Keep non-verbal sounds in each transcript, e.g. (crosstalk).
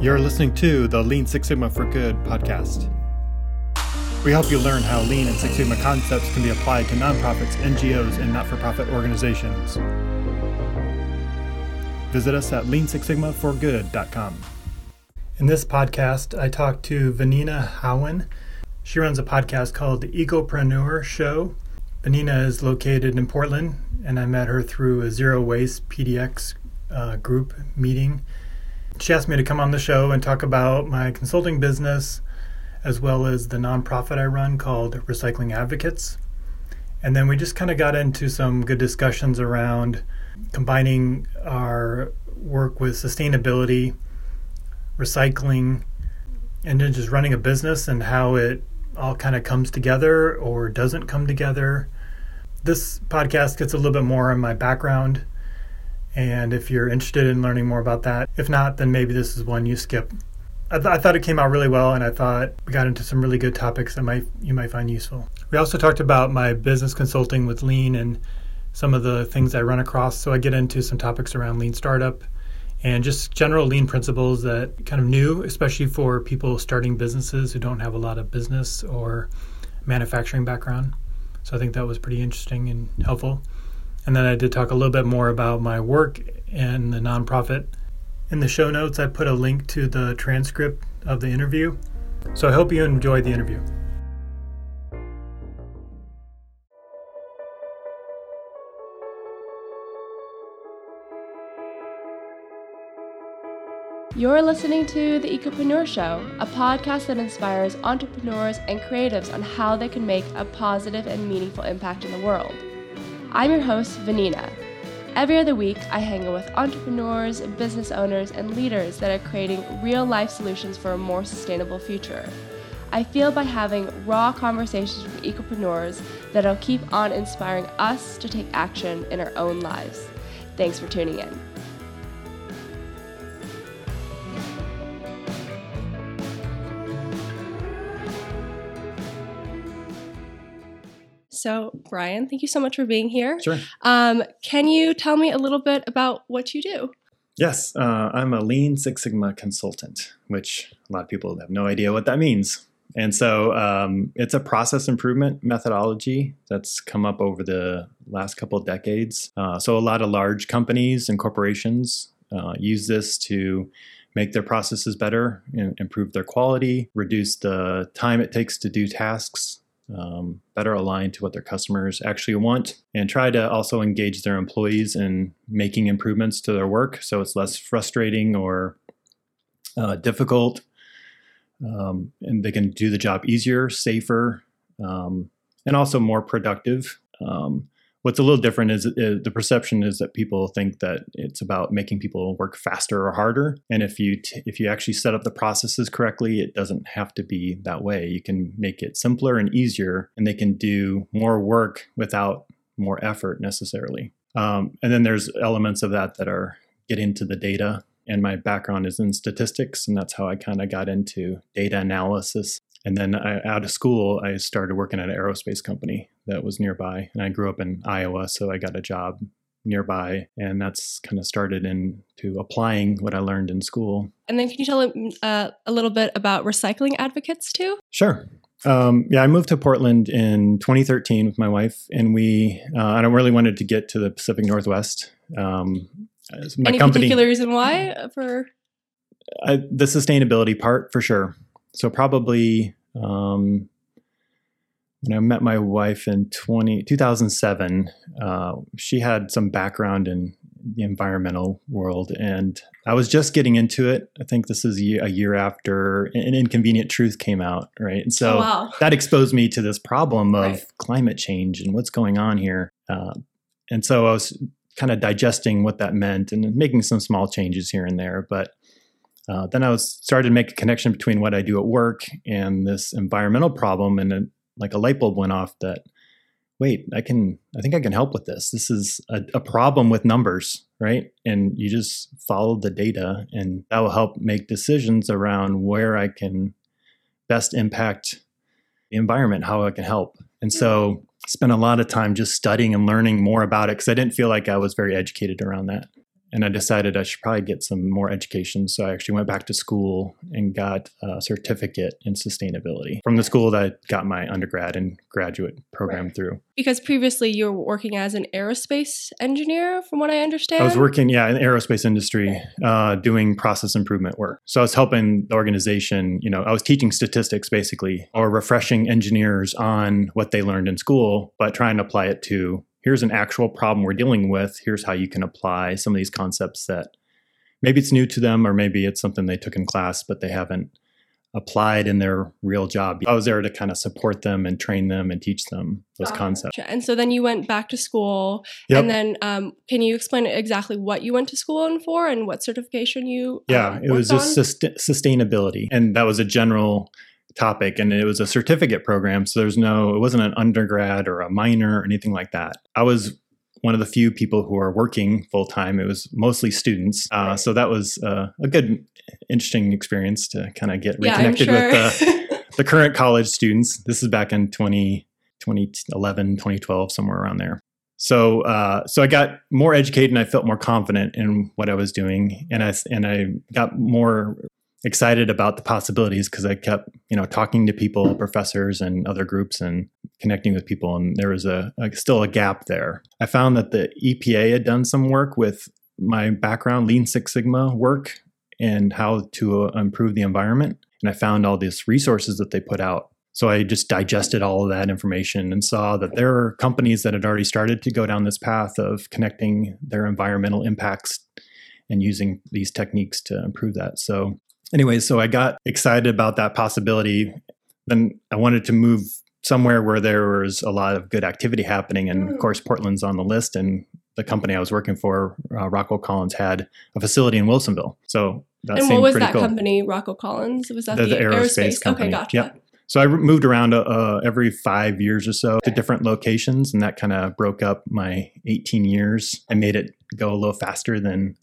You're listening to the Lean Six Sigma for Good podcast. We help you learn how Lean and Six Sigma concepts can be applied to nonprofits, NGOs, and not for profit organizations. Visit us at leansixsigmaforgood.com. In this podcast, I talked to Vanina Howan. She runs a podcast called the Ecopreneur Show. Vanina is located in Portland, and I met her through a zero waste PDX uh, group meeting she asked me to come on the show and talk about my consulting business as well as the nonprofit I run called Recycling Advocates. And then we just kind of got into some good discussions around combining our work with sustainability, recycling, and then just running a business and how it all kind of comes together or doesn't come together. This podcast gets a little bit more on my background and if you're interested in learning more about that, if not, then maybe this is one you skip. I, th- I, thought it came out really well, and I thought we got into some really good topics that might you might find useful. We also talked about my business consulting with Lean and some of the things I run across. So I get into some topics around Lean startup and just general Lean principles that kind of new, especially for people starting businesses who don't have a lot of business or manufacturing background. So I think that was pretty interesting and helpful. And then I did talk a little bit more about my work and the nonprofit. In the show notes, I put a link to the transcript of the interview. So I hope you enjoyed the interview. You're listening to The Ecopreneur Show, a podcast that inspires entrepreneurs and creatives on how they can make a positive and meaningful impact in the world. I'm your host, Vanina. Every other week, I hang out with entrepreneurs, business owners, and leaders that are creating real life solutions for a more sustainable future. I feel by having raw conversations with ecopreneurs that I'll keep on inspiring us to take action in our own lives. Thanks for tuning in. So, Brian, thank you so much for being here. Sure. Um, can you tell me a little bit about what you do? Yes, uh, I'm a Lean Six Sigma consultant, which a lot of people have no idea what that means. And so um, it's a process improvement methodology that's come up over the last couple of decades. Uh, so a lot of large companies and corporations uh, use this to make their processes better, improve their quality, reduce the time it takes to do tasks um, better aligned to what their customers actually want, and try to also engage their employees in making improvements to their work so it's less frustrating or uh, difficult. Um, and they can do the job easier, safer, um, and also more productive. Um, What's a little different is, is, the perception is that people think that it's about making people work faster or harder. And if you t- if you actually set up the processes correctly, it doesn't have to be that way. You can make it simpler and easier, and they can do more work without more effort necessarily. Um, and then there's elements of that that are get into the data and my background is in statistics and that's how i kind of got into data analysis and then I, out of school, I started working at an aerospace company that was nearby. And I grew up in Iowa, so I got a job nearby. And that's kind of started into applying what I learned in school. And then can you tell uh, a little bit about recycling advocates too? Sure. Um, yeah, I moved to Portland in 2013 with my wife, and we, uh, I don't really wanted to get to the Pacific Northwest. Um, my Any company, particular reason why for? I, the sustainability part for sure. So probably um, when I met my wife in 20, 2007, uh, she had some background in the environmental world, and I was just getting into it. I think this is a year, a year after An Inconvenient Truth came out, right? And so oh, wow. that exposed me to this problem of right. climate change and what's going on here. Uh, and so I was kind of digesting what that meant and making some small changes here and there, but uh, then I was started to make a connection between what I do at work and this environmental problem, and like a light bulb went off that wait, I can, I think I can help with this. This is a, a problem with numbers, right? And you just follow the data, and that will help make decisions around where I can best impact the environment, how I can help. And so, mm-hmm. spent a lot of time just studying and learning more about it because I didn't feel like I was very educated around that. And I decided I should probably get some more education. So I actually went back to school and got a certificate in sustainability from the school that I got my undergrad and graduate program right. through. Because previously you were working as an aerospace engineer, from what I understand. I was working, yeah, in the aerospace industry, uh, doing process improvement work. So I was helping the organization. You know, I was teaching statistics basically, or refreshing engineers on what they learned in school, but trying to apply it to here's an actual problem we're dealing with. Here's how you can apply some of these concepts that maybe it's new to them or maybe it's something they took in class, but they haven't applied in their real job. I was there to kind of support them and train them and teach them those concepts. And so then you went back to school. Yep. And then um, can you explain exactly what you went to school in for and what certification you? Yeah, um, it was just sust- sustainability. And that was a general topic and it was a certificate program so there's no it wasn't an undergrad or a minor or anything like that. I was one of the few people who are working full time it was mostly students uh, so that was uh, a good interesting experience to kind of get reconnected yeah, sure. with the, (laughs) the current college students. This is back in 20 2011 2012 somewhere around there. So uh, so I got more educated and I felt more confident in what I was doing and I and I got more excited about the possibilities because I kept, you know, talking to people, professors and other groups and connecting with people. And there was a, a, still a gap there. I found that the EPA had done some work with my background, Lean Six Sigma work and how to uh, improve the environment. And I found all these resources that they put out. So I just digested all of that information and saw that there are companies that had already started to go down this path of connecting their environmental impacts and using these techniques to improve that. So anyway, so I got excited about that possibility. Then I wanted to move somewhere where there was a lot of good activity happening. And of mm. course, Portland's on the list. And the company I was working for, uh, Rockwell Collins, had a facility in Wilsonville. So that and what was that cool. company, Rockwell Collins? Was that the, the, the aerospace, aerospace, company? Okay, gotcha. Yep. So I moved around uh, every five years or so to different locations, and that kind of broke up my 18 years and made it go a little faster than,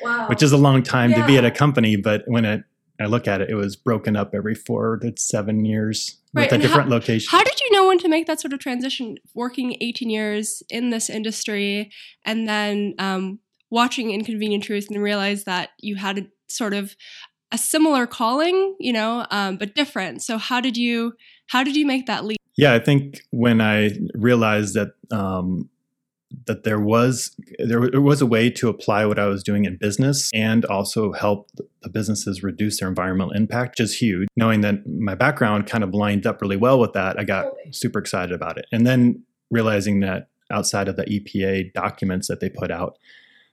wow. which is a long time yeah. to be at a company. But when it I look at it, it was broken up every four to seven years right. with a different how, location. How did you know when to make that sort of transition, working 18 years in this industry and then um, watching Inconvenient Truth and realize that you had a sort of a similar calling, you know, um, but different. So how did you how did you make that leap? Yeah, I think when I realized that um, that there was there, was a way to apply what I was doing in business and also help the businesses reduce their environmental impact, which is huge. Knowing that my background kind of lined up really well with that, I got super excited about it. And then realizing that outside of the EPA documents that they put out,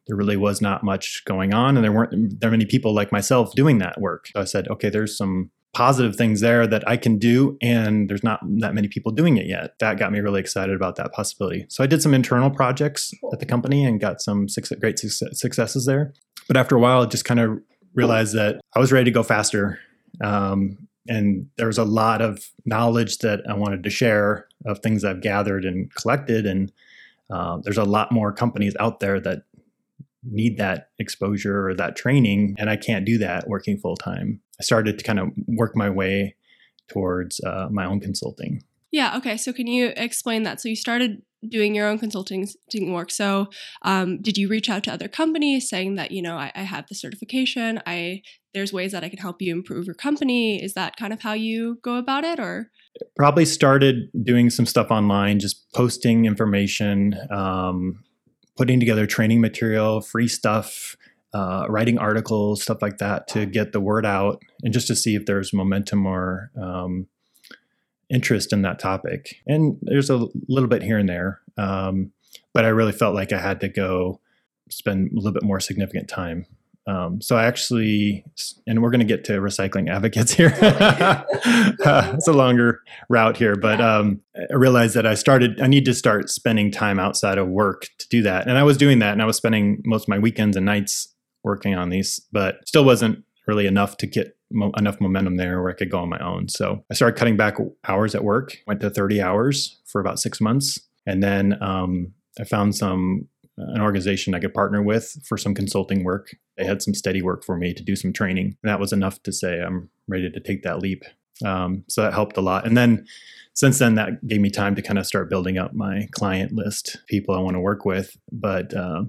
there really was not much going on, and there weren't there many people like myself doing that work. So I said, okay, there's some positive things there that I can do, and there's not that many people doing it yet. That got me really excited about that possibility. So I did some internal projects at the company and got some great successes there. But after a while, I just kind of realized that I was ready to go faster. Um, and there was a lot of knowledge that I wanted to share of things I've gathered and collected. And uh, there's a lot more companies out there that need that exposure or that training and i can't do that working full time i started to kind of work my way towards uh, my own consulting. Yeah okay so can you explain that? So you started doing your own consulting work. So um, did you reach out to other companies saying that you know I, I have the certification i there's ways that i can help you improve your company? Is that kind of how you go about it or? Probably started doing some stuff online just posting information um, putting together training material, free stuff, uh, writing articles, stuff like that to get the word out and just to see if there's momentum or um, interest in that topic. And there's a little bit here and there, um, but I really felt like I had to go spend a little bit more significant time um, so I actually, and we're going to get to recycling advocates here. (laughs) uh, it's a longer route here, but um, I realized that I started, I need to start spending time outside of work to do that. And I was doing that and I was spending most of my weekends and nights working on these, but still wasn't really enough to get mo- enough momentum there where I could go on my own. So I started cutting back hours at work, went to 30 hours for about six months. And then um, I found some an organization I could partner with for some consulting work. They had some steady work for me to do some training. And that was enough to say I'm ready to take that leap. Um, so that helped a lot. And then since then, that gave me time to kind of start building up my client list, people I want to work with. But uh,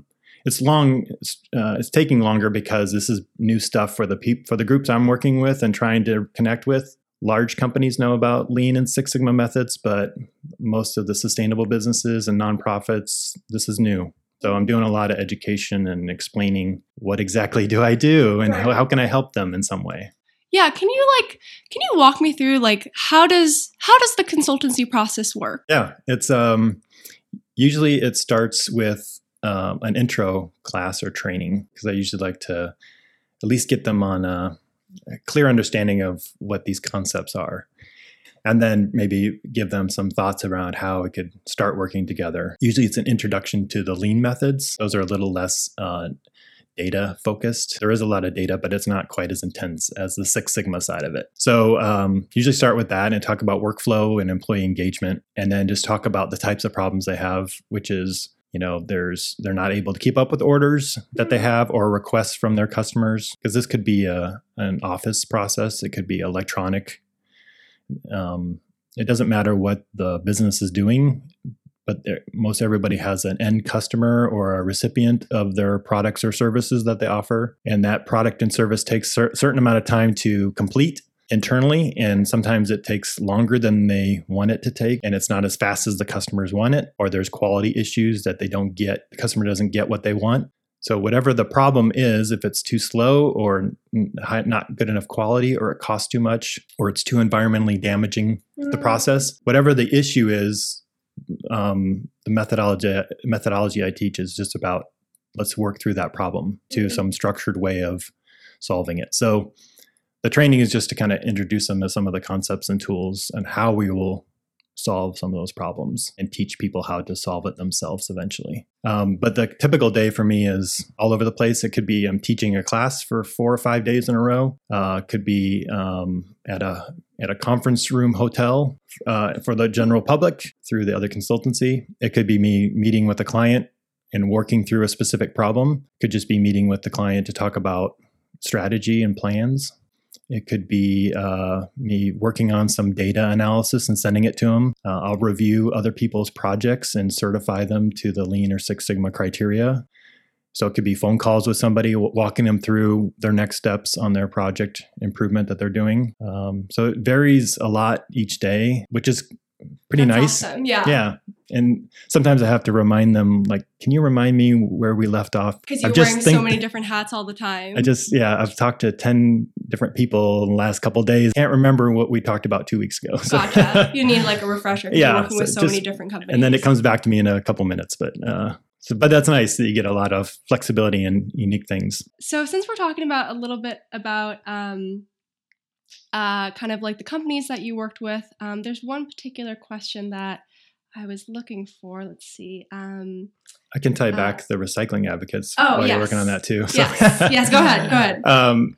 it's long. It's, uh, it's taking longer because this is new stuff for the peop- for the groups I'm working with and trying to connect with. Large companies know about Lean and Six Sigma methods, but most of the sustainable businesses and nonprofits, this is new. So I'm doing a lot of education and explaining what exactly do I do and Right. how, how can I help them in some way. Yeah, can you like can you walk me through like how does how does the consultancy process work? Yeah, it's um usually it starts with um, an intro class or training because I usually like to at least get them on a, a clear understanding of what these concepts are. And then maybe give them some thoughts around how it could start working together. Usually, it's an introduction to the lean methods. Those are a little less uh, data focused. There is a lot of data, but it's not quite as intense as the Six Sigma side of it. So, um, usually start with that and talk about workflow and employee engagement, and then just talk about the types of problems they have, which is you know there's they're not able to keep up with orders that they have or requests from their customers because this could be a, an office process. It could be electronic. Um, it doesn't matter what the business is doing but most everybody has an end customer or a recipient of their products or services that they offer and that product and service takes a certain amount of time to complete internally and sometimes it takes longer than they want it to take and it's not as fast as the customers want it or there's quality issues that they don't get the customer doesn't get what they want. So whatever the problem is if it's too slow or high- not good enough quality or it costs too much or it's too environmentally damaging the process whatever the issue is um, the methodology methodology i teach is just about let's work through that problem to Mhm. some structured way of solving it. So the training is just to kind of introduce them to some of the concepts and tools and how we will solve some of those problems and teach people how to solve it themselves eventually. Um, but the typical day for me is all over the place. It could be I'm teaching a class for four or five days in a row. Uh, could be um, at a at a conference room hotel uh, for the general public through the other consultancy. It could be me meeting with a client and working through a specific problem. Could just be meeting with the client to talk about strategy and plans. It could be uh, me working on some data analysis and sending it to them. Uh, I'll review other people's projects and certify them to the Lean or Six Sigma criteria. So it could be phone calls with somebody, walking them through their next steps on their project improvement that they're doing. Um, so it varies a lot each day, which is pretty That's nice. awesome. Yeah. Yeah. And sometimes I have to remind them, like, can you remind me where we left off? Because you're I've just wearing think- so many different hats all the time. I just, yeah, I've talked to 10 different people in the last couple of days. Can't remember what we talked about two weeks ago. (laughs) So- gotcha. you need like a refresher. Yeah, You're working with so so many different companies. and then it comes back to me in a couple minutes. But, uh, so, but that's nice that you get a lot of flexibility and unique things. So since we're talking about a little bit about um, uh, kind of like the companies that you worked with, um, there's one particular question that I was looking for. Let's see. Um, I can tie Uh, back the recycling advocates oh, while yes. you're working on that too. So- yes, (laughs) yes. Go ahead. Go ahead. Um,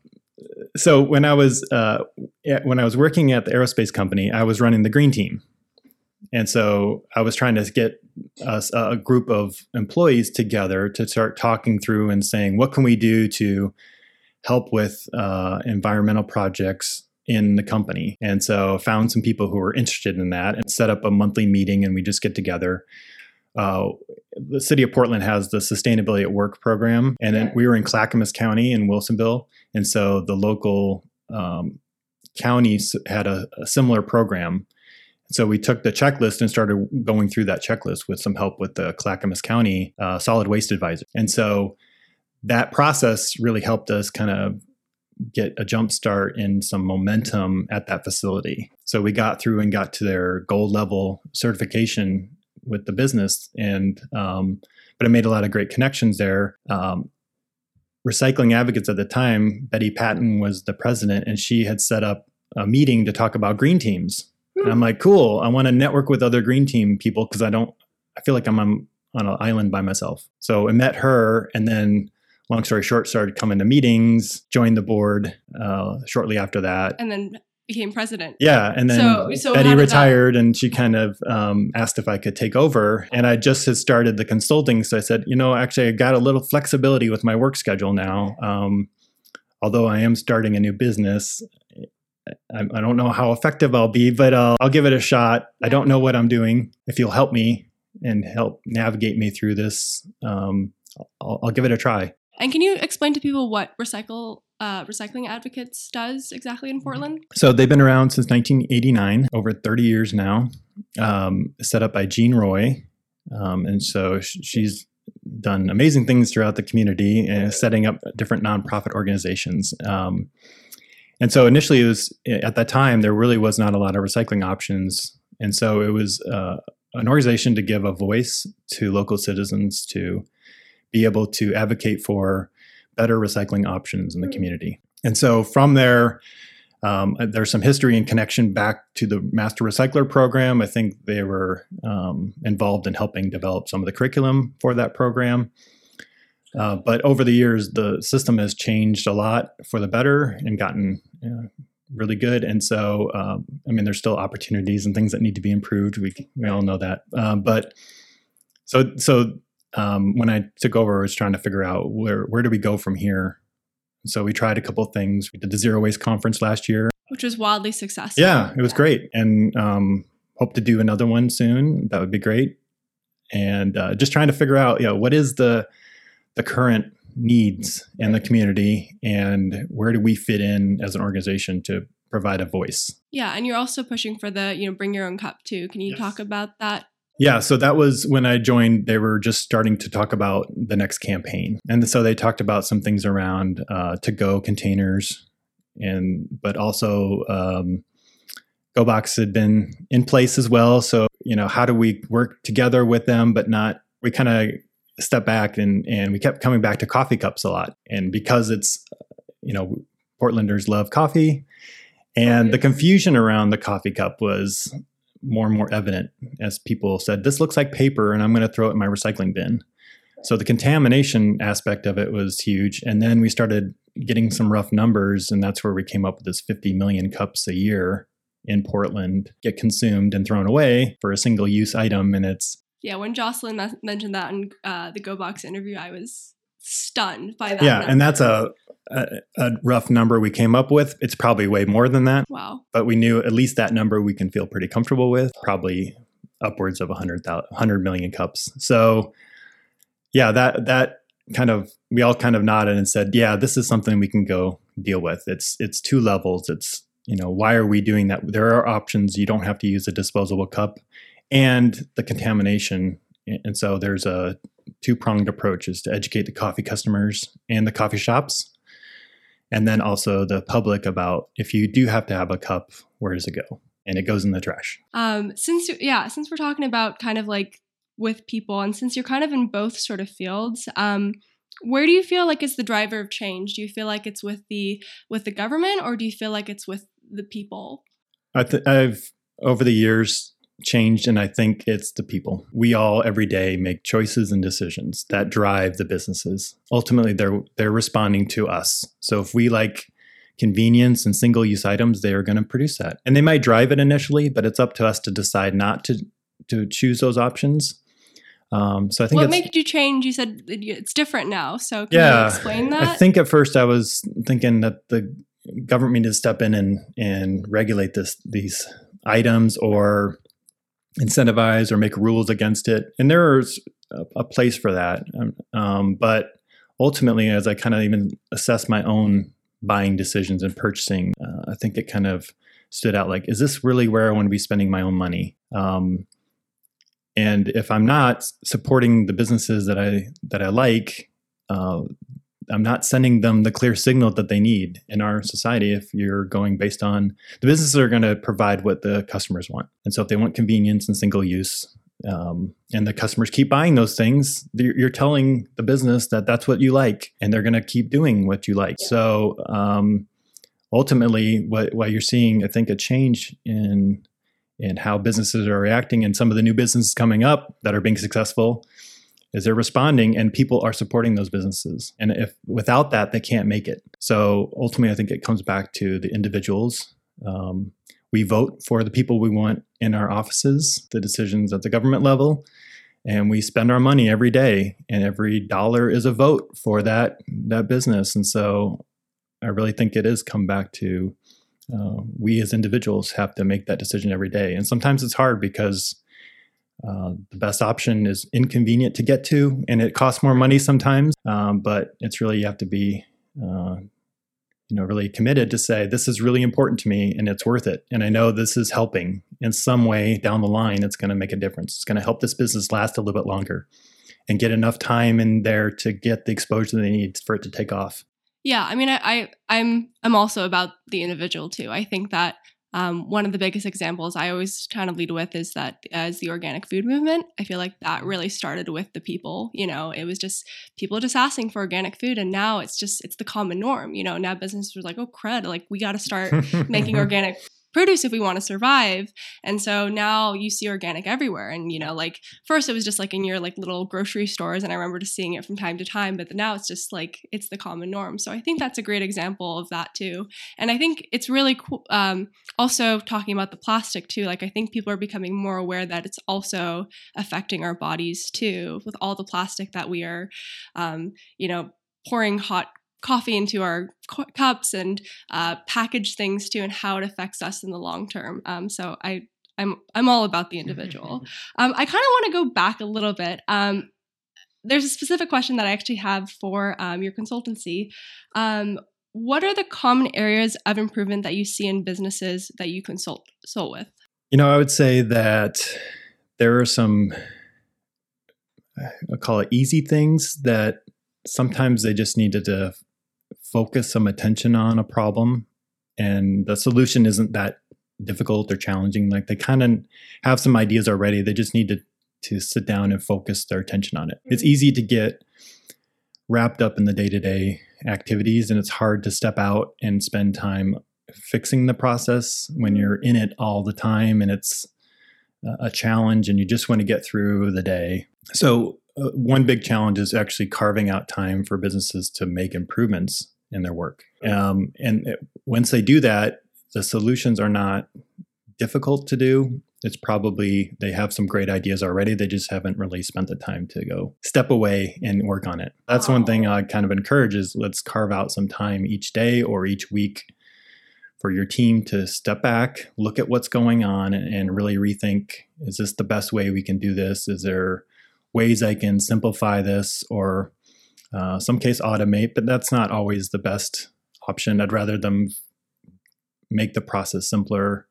so when I was uh, when I was working at the aerospace company, I was running the green team, and so I was trying to get us a group of employees together to start talking through and saying what can we do to help with uh, environmental projects in the company. And so found some people who were interested in that and set up a monthly meeting, and we just get together. Uh, the city of Portland has the Sustainability at Work program, and then Yeah. we were in Clackamas County in Wilsonville, and so the local um, counties had a, a similar program. So we took the checklist and started going through that checklist with some help with the Clackamas County uh, Solid Waste Advisor. And so that process really helped us kind of get a jump start and some momentum at that facility. So we got through and got to their gold level certification with the business, and um, but I made a lot of great connections there. Um, Recycling Advocates at the time, Betty Patton was the president, and she had set up a meeting to talk about green teams. And I'm like, cool. I want to network with other green team people because I don't. I feel like I'm on, on an island by myself. So I met her, and then, long story short, started coming to meetings, joined the board uh, shortly after that. And then became president. Yeah, and then So- so Betty did that- retired, and she kind of um, asked if I could take over. And I just had started the consulting, so I said, you know, actually, I got a little flexibility with my work schedule now. Um, although I am starting a new business, I, I don't know how effective I'll be, but uh, I'll give it a shot. I don't know what I'm doing. If you'll help me and help navigate me through this, um, I'll, I'll give it a try. And can you explain to people what Recycle uh, Recycling Advocates does exactly in Portland? So they've been around since 1989, over 30 years now. Um, set up by Jeanne Roy, um, and so sh- she's done amazing things throughout the community, uh, setting up different nonprofit organizations. Um, and so initially, it was at that time there really was not a lot of recycling options, and so it was uh, an organization to give a voice to local citizens to be able to advocate for better recycling options in the community. And so from there, um, there's some history and connection back to the Master Recycler program. I think they were um, involved in helping develop some of the curriculum for that program. Uh, but over the years, the system has changed a lot for the better and gotten uh, really good. And so, um, I mean, there's still opportunities and things that need to be improved. We we all know that. Um, but so so um, when I took over, I was trying to figure out where where do we go from here. So we tried a couple things. We did the zero waste conference last year, which was wildly successful. Yeah, it was great, and um, hope to do another one soon. That would be great. And uh, just trying to figure out, you know, what is the the current needs in the community, and where do we fit in as an organization to provide a voice? Yeah, and you're also pushing for the, you know, bring your own cup too. Can you yes. talk about that yeah, so that was when I joined. They were just starting to talk about the next campaign, and so they talked about some things around uh, to-go containers, and but also um, GoBox had been in place as well. So you know, how do we work together with them, but not? We kind of step back and and we kept coming back to coffee cups a lot, and because it's you know Portlanders love coffee, and the confusion around the coffee cup was more and more evident as people said, this looks like paper and I'm going to throw it in my recycling bin. So the contamination aspect of it was huge. And then we started getting some rough numbers, and that's where we came up with this 50 million cups a year in Portland get consumed and thrown away for a single use item. And it's. Yeah, when Jocelyn mentioned that in uh, the GoBox interview, I was stunned by that. Yeah, number. and that's a a, a, rough number we came up with. It's probably way more than that. Wow. But we knew at least that number we can feel pretty comfortable with, probably upwards of 100, 100 million cups. So, yeah, that that kind of we all kind of nodded and said, "Yeah, this is something we can go deal with." It's it's two levels. It's you know why are we doing that? There are options. You don't have to use a disposable cup, and the contamination. And so there's a two pronged approach: is to educate the coffee customers and the coffee shops and then also the public about if you do have to have a cup, where does it go? And it goes in the trash. Um, since yeah, since we're talking about kind of like with people, and since you're kind of in both sort of fields, um, where do you feel like is the driver of change? Do you feel like it's with the with the government, or do you feel like it's with the people? I th- I've over the years changed and i think it's the people we all every day make choices and decisions that drive the businesses ultimately they're they're responding to us so if we like convenience and single use items they are going to produce that and they might drive it initially but it's up to us to decide not to to choose those options um, so I think what made you change? You said it's different now. So can yeah, you explain that? I think at first I was thinking that the government needed to step in and and regulate this these items or incentivize or make rules against it. And there's a, a place for that. Um, um, but ultimately, as I kind of even assess my own buying decisions and purchasing, uh, I think it kind of stood out like, is this really where I want to be spending my own money? Um, and if I'm not supporting the businesses that I that I like, uh, I'm not sending them the clear signal that they need in our society if you're going based on the businesses are going to provide what the customers want. And so if they want convenience and single use, um, and the customers keep buying those things, you're telling the business that that's what you like, and they're going to keep doing what you like. So um, ultimately, what, what you're seeing, I think, a change in in how businesses are reacting, and some of the new businesses coming up that are being successful is they're responding and people are supporting those businesses. And if without that, they can't make it. So ultimately, I think it comes back to the individuals. Um, we vote for the people we want in our offices, the decisions at the government level, and we spend our money every day. And every dollar is a vote for that that business. And so, I really think it is come back to uh, we as individuals have to make that decision every day. And sometimes it's hard because uh, the best option is inconvenient to get to, and it costs more money sometimes. Um, but it's really you have to be, uh, you know, really committed to say this is really important to me, and it's worth it. And I know this is helping in some way down the line. It's going to make a difference. It's going to help this business last a little bit longer, and get enough time in there to get the exposure they need for it to take off. Yeah, I mean, I, I I'm I'm also about the individual too. I think that um, one of the biggest examples I always kind of lead with is that as the organic food movement. I feel like that really started with the people. You know, it was just people just asking for organic food, and now it's just it's the common norm. You know, now businesses are like, oh crud, like we got to start (laughs) making organic produce if we want to survive. And so now you see organic everywhere. And, you know, like first it was just like in your like little grocery stores. And I remember just seeing it from time to time, but now it's just like it's the common norm. So I think that's a great example of that too. And I think it's really cool. Um, also talking about the plastic too. Like I think people are becoming more aware that it's also affecting our bodies too with all the plastic that we are, um, you know, pouring hot coffee into our cu- cups and uh, package things too, and how it affects us in the long term. Um, so I I'm I'm all about the individual. (laughs) Um, I kind of want to go back a little bit. Um, there's a specific question that I actually have for um, your consultancy. Um, what are the common areas of improvement that you see in businesses that you consult consult with? You know, I would say that there are some I call it easy things that sometimes they just needed to focus some attention on a problem and the solution isn't that difficult or challenging. Like they kind of have some ideas already they just need to to sit down and focus their attention on it. Mm-hmm. it's easy to get wrapped up in the day-to-day activities and it's hard to step out and spend time fixing the process when you're in it all the time and it's a challenge and you just want to get through the day. So uh, one big challenge is actually carving out time for businesses to make improvements in their work. Um, and it, once they do that, the solutions are not difficult to do. It's probably they have some great ideas already. They just haven't really spent the time to go step away and work on it. That's one thing I kind of encourage is let's carve out some time each day or each week for your team to step back, look at what's going on, and, and really rethink: Is this the best way we can do this? Is there ways I can simplify this or uh, some case automate, but that's not always the best option. I'd rather them make the process simpler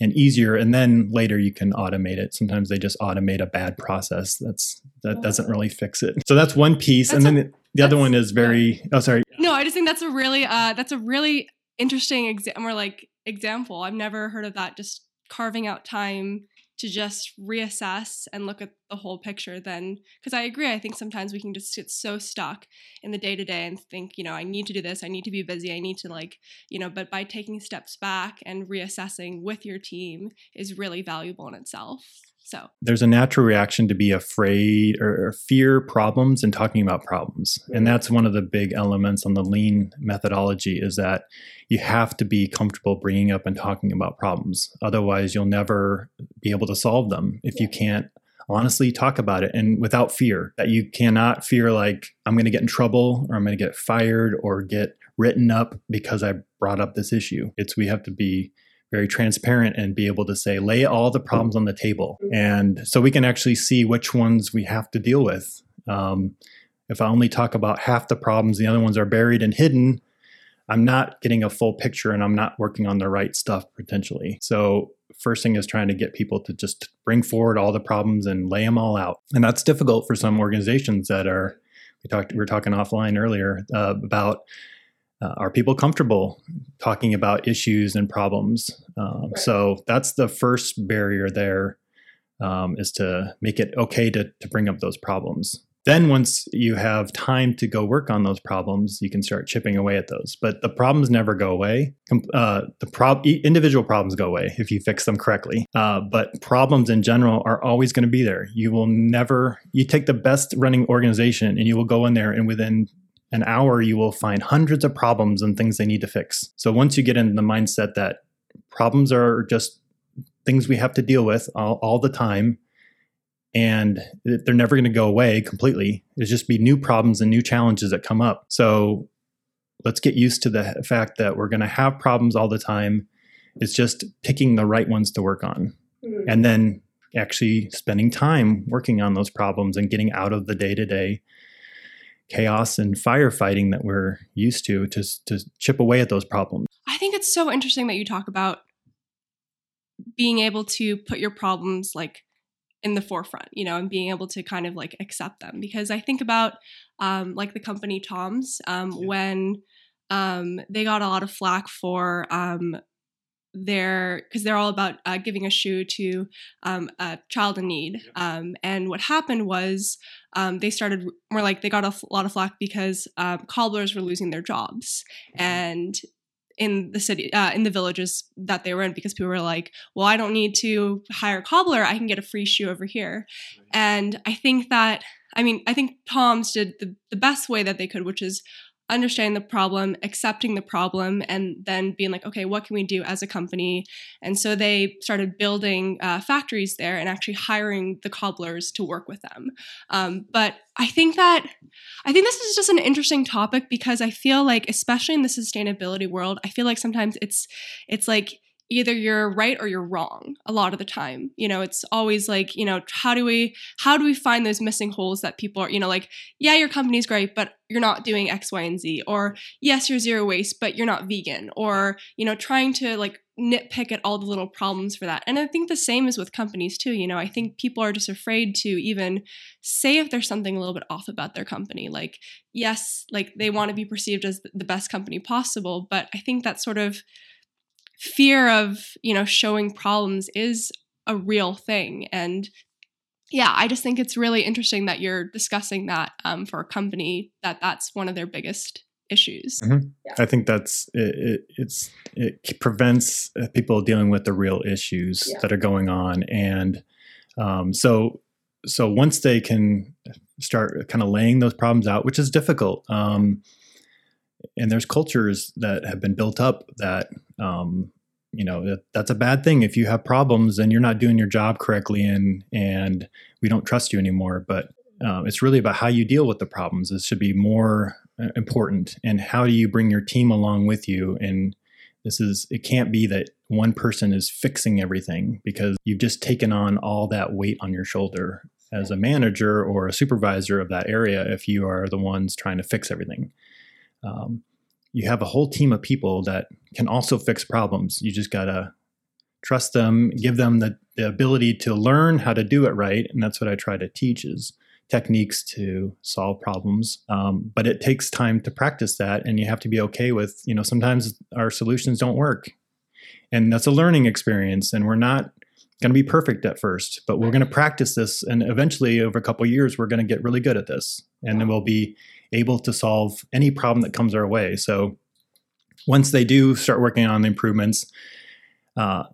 and easier and then later you can automate it. Sometimes they just automate a bad process that's that doesn't really fix it. So that's one piece that's and then a, the other one is very oh sorry. No i just think that's a really uh that's a really interesting example or like example. I've never heard of that just carving out time to just reassess and look at the whole picture then because i agree i think sometimes we can just get so stuck in the day to day and think you know i need to do this i need to be busy i need to like you know but by taking steps back and reassessing with your team is really valuable in itself so there's a natural reaction to be afraid or, fear problems and talking about problems. And mm-hmm. that's one of the big elements on the lean methodology is that you have to be comfortable bringing up and talking about problems. Otherwise, you'll never be able to solve them if you can't honestly talk about it and without fear that you cannot fear like I'm going to get in trouble or I'm going to get fired or get written up because I brought up this issue. It's we have to be very transparent and be able to say lay all the problems on the table. And so we can actually see which ones we have to deal with. Um, if i only talk about half the problems the other ones are buried and hidden i'm not getting a full picture and i'm not working on the right stuff potentially. So first thing is trying to get people to just bring forward all the problems and lay them all out. And that's difficult for some organizations that are we talked we were talking offline earlier uh, about uh, are people comfortable talking about issues and problems? Um, right. So that's the first barrier there, um, is to make it okay to, to bring up those problems. Then, once you have time to go work on those problems, you can start chipping away at those. But the problems never go away. Uh, the prob- individual problems go away if you fix them correctly. Uh, but problems in general are always going to be there. You will never. You take the best running organization, and you will go in there, and within an hour, you will find hundreds of problems and things they need to fix. So once you get into the mindset that problems are just things we have to deal with all, all the time, and they're never going to go away completely. There's just be new problems and new challenges that come up. So let's get used to the fact that we're going to have problems all the time. It's just picking the right ones to work on. Mm-hmm. And then actually spending time working on those problems and getting out of the day to day chaos and firefighting that we're used to, to to chip away at those problems. I think it's so interesting that you talk about being able to put your problems like in the forefront, you know, and being able to kind of like accept them. Because I think about um, like the company Tom's um, yeah. when um, they got a lot of flack for their because they're all about uh, giving a shoe to um, a child in need. Um, and what happened was um, they started more like they got a lot of flack because um, cobblers were losing their jobs. And in the city uh, in the villages that they were in because people were like well i don't need to hire a cobbler. I can get a free shoe over here. And i think that i mean i think tom's did the, the best way that they could which is understanding the problem, accepting the problem, and then being like, okay, what can we do as a company? And so they started building uh, factories there and actually hiring the cobblers to work with them. Um, but I think that I think this is just an interesting topic because I feel like, especially in the sustainability world, I feel like sometimes it's it's like either you're right or you're wrong a lot of the time. You know it's always like you know how do we how do we find those missing holes that people are you know like yeah your company's great but you're not doing x y and z or yes you're zero waste but you're not vegan or you know trying to like nitpick at all the little problems for that. And i think the same is with companies too you know i think people are just afraid to even say if there's something a little bit off about their company. Like yes like they want to be perceived as the best company possible but i think that sort of fear of you know showing problems is a real thing and yeah i just think it's really interesting that you're discussing that um, for a company that that's one of their biggest issues mm-hmm. yeah. i think that's it, it, it's it prevents uh, people dealing with the real issues yeah. that are going on and um, so so once they can start kind of laying those problems out which is difficult um, and there's cultures that have been built up that um, you know that, that's a bad thing. If you have problems and you're not doing your job correctly and and we don't trust you anymore. But um, it's really about how you deal with the problems. This should be more uh, important. And how do you bring your team along with you? And this is it can't be that one person is fixing everything because you've just taken on all that weight on your shoulder as a manager or a supervisor of that area if you are the ones trying to fix everything um, you have a whole team of people that can also fix problems. You just got to trust them, give them the, the, ability to learn how to do it right. And that's what I try to teach is techniques to solve problems. Um, but it takes time to practice that. And you have to be okay with, you know, sometimes our solutions don't work. And that's a learning experience. And we're not going to be perfect at first, but we're going to practice this. And eventually, over a couple years, we're going to get really good at this. And then we'll be able to solve any problem that comes our way. So once they do start working on the improvements, uh,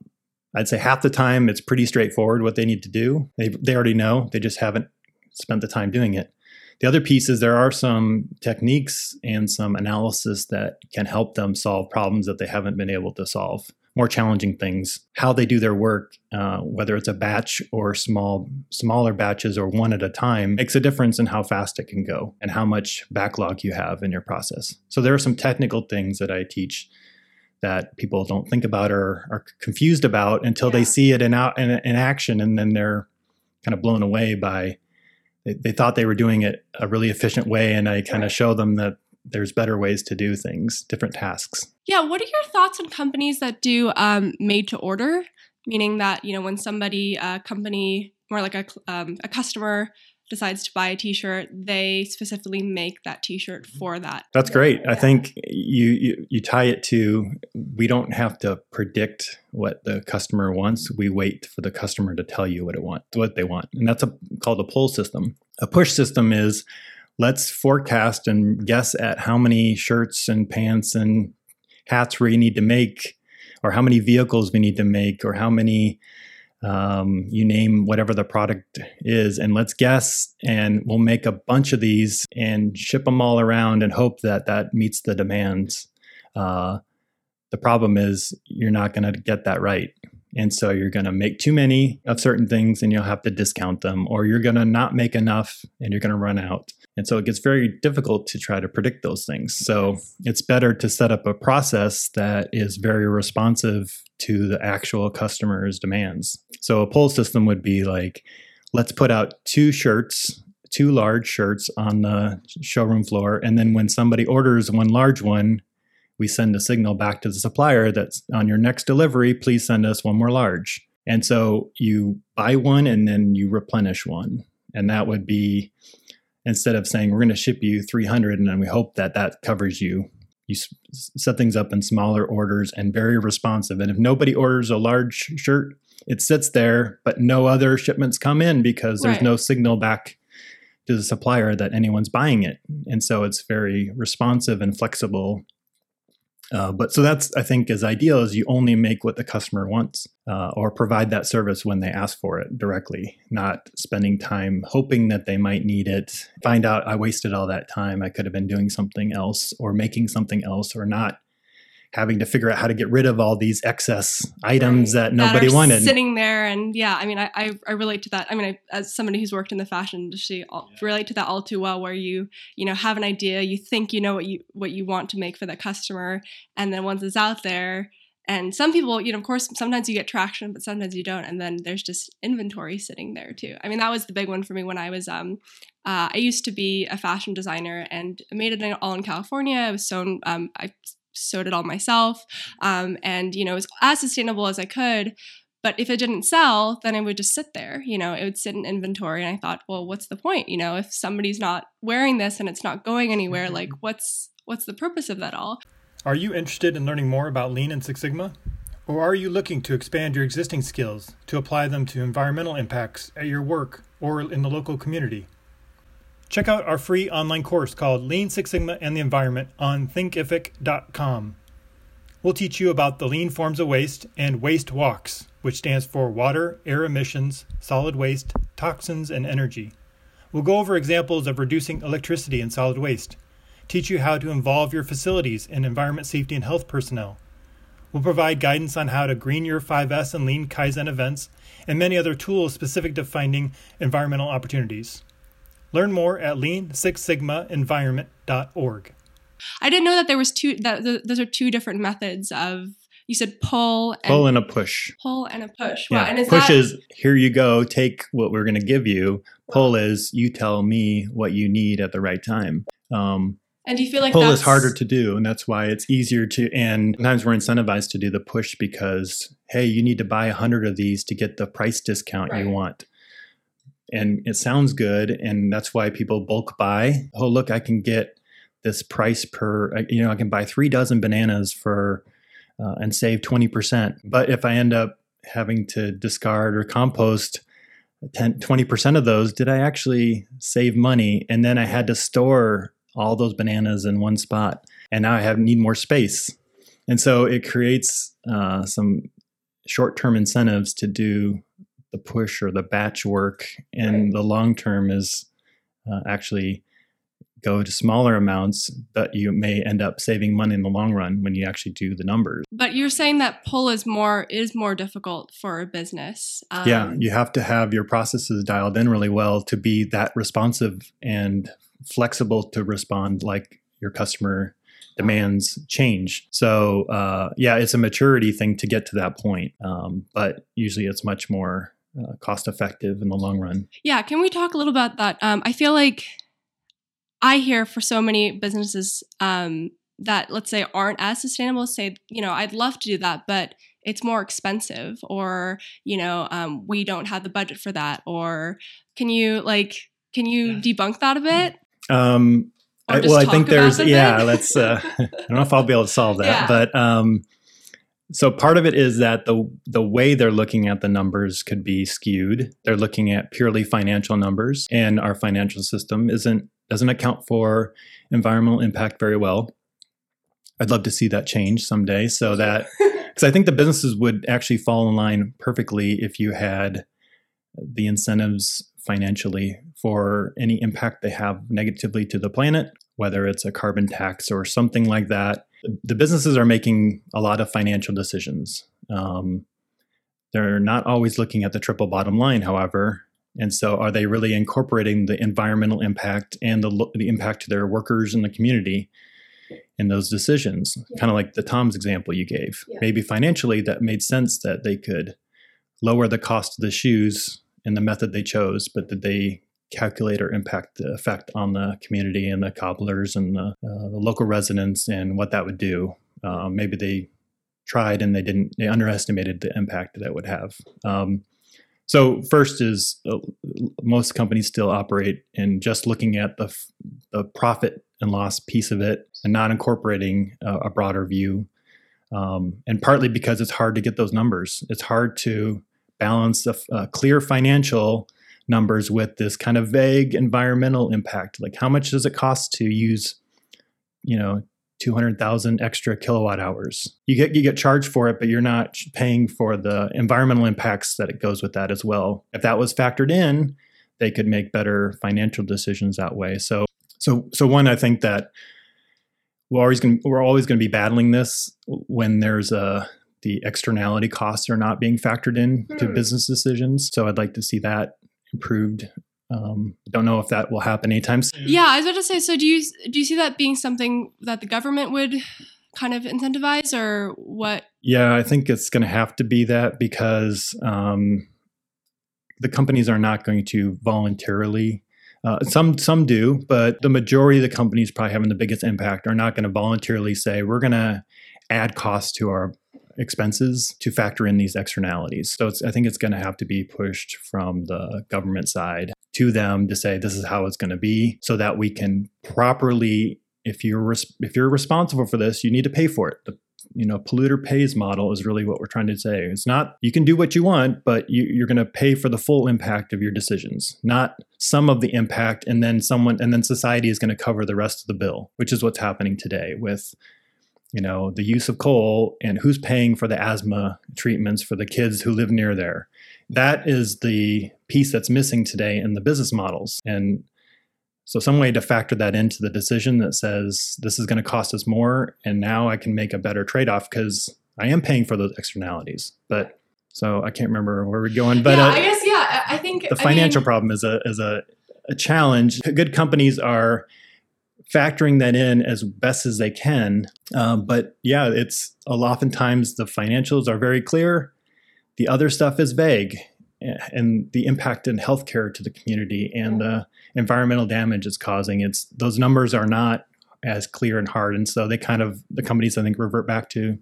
I'd say half the time it's pretty straightforward what they need to do. They they already know. They just haven't spent the time doing it. The other piece is there are some techniques and some analysis that can help them solve problems that they haven't been able to solve more challenging things. How they do their work, uh, whether it's a batch or small, smaller batches or one at a time, makes a difference in how fast it can go and how much backlog you have in your process. So there are some technical things that I teach that people don't think about or are confused about until yeah. they see it in, out, in, in action, and then they're kind of blown away by. They, they thought they were doing it a really efficient way, and I kind of show them that there's better ways to do things, different tasks. Yeah, what are your thoughts on companies that do um, made to order? Meaning that you know when somebody, a uh, company, more like a um, a customer decides to buy a t-shirt they specifically make that t-shirt mm-hmm. for that that's great yeah. i think you, you, you tie it to we don't have to predict what the customer wants we wait for the customer to tell you what it want what they want and that's a, called a pull system a push system is let's forecast and guess at how many shirts and pants and hats we need to make, or how many vehicles we need to make, or how many um, you name whatever the product is, and let's guess, and we'll make a bunch of these and ship them all around and hope that that meets the demands. Uh, the problem is you're not going to get that right And so you're going to make too many of certain things and you'll have to discount them, or you're going to not make enough and you're going to run out. And so it gets very difficult to try to predict those things. So it's better to set up a process that is very responsive to the actual customer's demands. So a pull system would be like, let's put out two shirts, two large shirts on the showroom floor. And then when somebody orders one large one, we send a signal back to the supplier that's on your next delivery, please send us one more large. And so you buy one and then you replenish one. And that would be instead of saying we're going to ship you 300 and then we hope that that covers you. You set things up in smaller orders and very responsive. And if nobody orders a large shirt, it sits there, but no other shipments come in because there's right. no signal back to the supplier that anyone's buying it. And so it's very responsive and flexible uh, but so that's I think as ideal is you only make what the customer wants uh, or provide that service when they ask for it directly, not spending time hoping that they might need it. Find out I wasted all that time. I could have been doing something else or making something else or not having to figure out how to get rid of all these excess items right. that nobody that wanted sitting there and yeah i mean I, I, I relate to that i mean I, as somebody who's worked in the fashion industry i yeah. relate to that all too well where you you know have an idea you think you know what you what you want to make for the customer and then once it's out there and some people you know of course sometimes you get traction but sometimes you don't and then there's just inventory sitting there too i mean that was the big one for me when i was um uh, I used to be a fashion designer and I made it all in California. I was sewn, um, I sewed it all myself um, and you know it was as sustainable as i could. But if it didn't sell then it would just sit there you know it would sit in inventory and i thought well what's the point? You know if somebody's not wearing this and it's not going anywhere mm-hmm. like what's what's the purpose of that all? Are you interested in learning more about lean and six sigma? Or are you looking to expand your existing skills to apply them to environmental impacts at your work or in the local community Check out our free online course called Lean Six Sigma and the Environment on thinkific.com. We'll teach you about the lean forms of waste and waste walks, which stands for water, air emissions, solid waste, toxins, and energy. We'll go over examples of reducing electricity and solid waste, teach you how to involve your facilities in environment safety and health personnel. We'll provide guidance on how to green your 5S and lean Kaizen events, and many other tools specific to finding environmental opportunities. Learn more at Lean Six Sigma Environment.org. I didn't know that there was two that those are two different methods of you said pull and pull and a push. Pull and a push. Yeah. And is push that- is here you go, take what we're going to give you. Pull is you tell me what you need at the right time. Um, and do you feel like pull is harder to do, and that's why it's easier to. And sometimes we're incentivized to do the push because hey, you need to buy a hundred of these to get the price discount right. you want and it sounds good and that's why people bulk buy. Oh look i can get this price per you know i can buy three dozen bananas for uh, and save 20% but if i end up having to discard or compost 10 20% of those did i actually save money? And then i had to store all those bananas in one spot and now i have need more space. And so it creates uh, some short-term incentives to do the push or the batch work and right. the long term is uh, actually go to smaller amounts but you may end up saving money in the long run when you actually do the numbers but you're saying that pull is more is more difficult for a business um, yeah you have to have your processes dialed in really well to be that responsive and flexible to respond like your customer demands change. So uh, yeah, it's a maturity thing to get to that point, um, but usually it's much more uh, cost effective in the long run. Yeah, can we talk a little about that? Um, I feel like I hear for so many businesses um, that let's say aren't as sustainable say, you know, I'd love to do that, but it's more expensive, or you know, um, we don't have the budget for that, or can you like can you yeah. debunk that a bit? Um, I, well, I think there's yeah. Let's. Uh, (laughs) I don't know if I'll be able to solve that, (laughs) yeah. but um, so part of it is that the the way they're looking at the numbers could be skewed. They're looking at purely financial numbers, and our financial system isn't doesn't account for environmental impact very well. I'd love to see that change someday, so that (laughs) because I think the businesses would actually fall in line perfectly if you had the incentives financially for any impact they have negatively to the planet, whether it's a carbon tax or something like that the businesses are making a lot of financial decisions. Um, They're not always looking at the triple bottom line, however. And so, are they really incorporating the environmental impact and the, the impact to their workers and the community in those decisions? Yeah. Kind of like the Tom's example you gave. Yeah. Maybe financially, that made sense that they could lower the cost of the shoes in the method they chose, but did they calculate or impact the effect on the community and the cobblers and the, uh, the local residents and what that would do? Um, maybe they tried and they didn't, they underestimated the impact that it would have. Um, so first is uh, most companies still operate in just looking at the, the profit and loss piece of it and not incorporating uh, a broader view. Um, and partly because it's hard to get those numbers. It's hard to balance a, a clear financial numbers with this kind of vague environmental impact. Like how much does it cost to use, you know, 200,000 extra kilowatt hours. You get you get charged for it, but you're not paying for the environmental impacts that it goes with that as well. If that was factored in, they could make better financial decisions that way. So so so one I think that we're always going we're always going to be battling this when there's a the externality costs are not being factored in to hmm. business decisions. So I'd like to see that improved um, don't know if that will happen anytime soon. Yeah, I was about to say. So, do you do you see that being something that the government would kind of incentivize, or what? Yeah, I think it's going to have to be that because um, the companies are not going to voluntarily. Uh, some some do, but the majority of the companies probably having the biggest impact are not going to voluntarily say we're going to add costs to our expenses to factor in these externalities. So I think it's going to have to be pushed from the government side to them to say this is how it's going to be so that we can properly if you're res- if you're responsible for this you need to pay for it the you know polluter pays model is really what we're trying to say it's not you can do what you want but you, you're going to pay for the full impact of your decisions not some of the impact and then someone and then society is going to cover the rest of the bill which is what's happening today with you know the use of coal and who's paying for the asthma treatments for the kids who live near there. That is the piece that's missing today in the business models. And so some way to factor that into the decision that says this is going to cost us more and now i can make a better trade-off because i am paying for those externalities. But so i can't remember where we're going but yeah, uh, i guess yeah i think the financial I mean, problem is a is a, a challenge. Good companies are factoring that in as best as they can. Um, but yeah, it's oftentimes the financials are very clear. The other stuff is vague, and the impact in healthcare to the community and the environmental damage it's causing. It's those numbers are not as clear and hard, and so they kind of the companies I think revert back to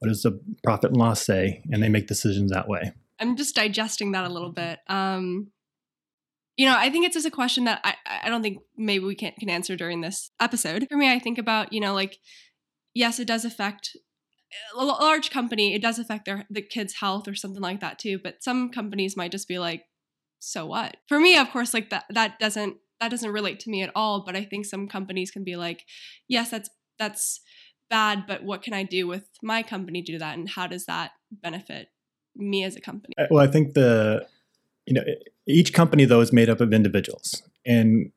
what does the profit and loss say, and they make decisions that way. I'm just digesting that a little bit. Um, you know, I think it's just a question that I, I don't think maybe we can, can answer during this episode. For me, I think about, you know, like, yes, it does affect a large company, it does affect their the kids' health or something like that too. But some companies might just be like, so what? For me, of course, like that that doesn't that doesn't relate to me at all. But I think some companies can be like, yes, that's that's bad, but what can I do with my company to do that, and how does that benefit me as a company? Well, I think the you know each company though is made up of individuals. And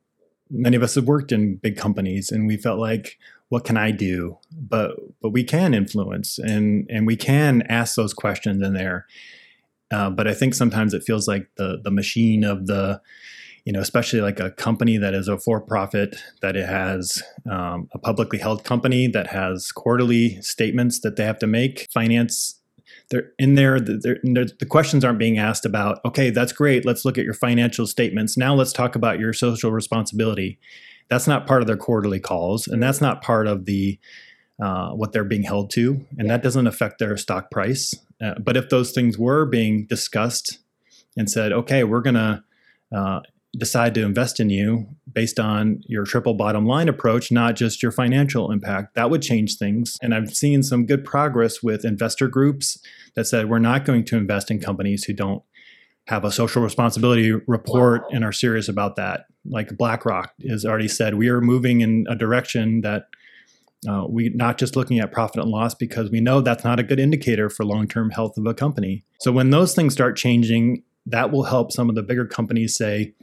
many of us have worked in big companies and we felt like what can i do? But but we can influence and and we can ask those questions in there. Uh, but i think sometimes it feels like the the machine of the you know especially like a company that is a for profit that it has um, a publicly held company that has quarterly statements that they have to make finance they're in there they're, they're, the questions aren't being asked about okay that's great let's look at your financial statements now let's talk about your social responsibility. That's not part of their quarterly calls and that's not part of the uh, what they're being held to and that doesn't affect their stock price. Uh, but if those things were being discussed and said okay we're going to uh, decide to invest in you based on your triple bottom line approach, not just your financial impact. That would change things. And I've seen some good progress with investor groups that said we're not going to invest in companies who don't have a social responsibility report wow. and are serious about that. Like BlackRock has already said, we are moving in a direction that uh, we not just looking at profit and loss because we know that's not a good indicator for long-term health of a company. So when those things start changing, that will help some of the bigger companies say,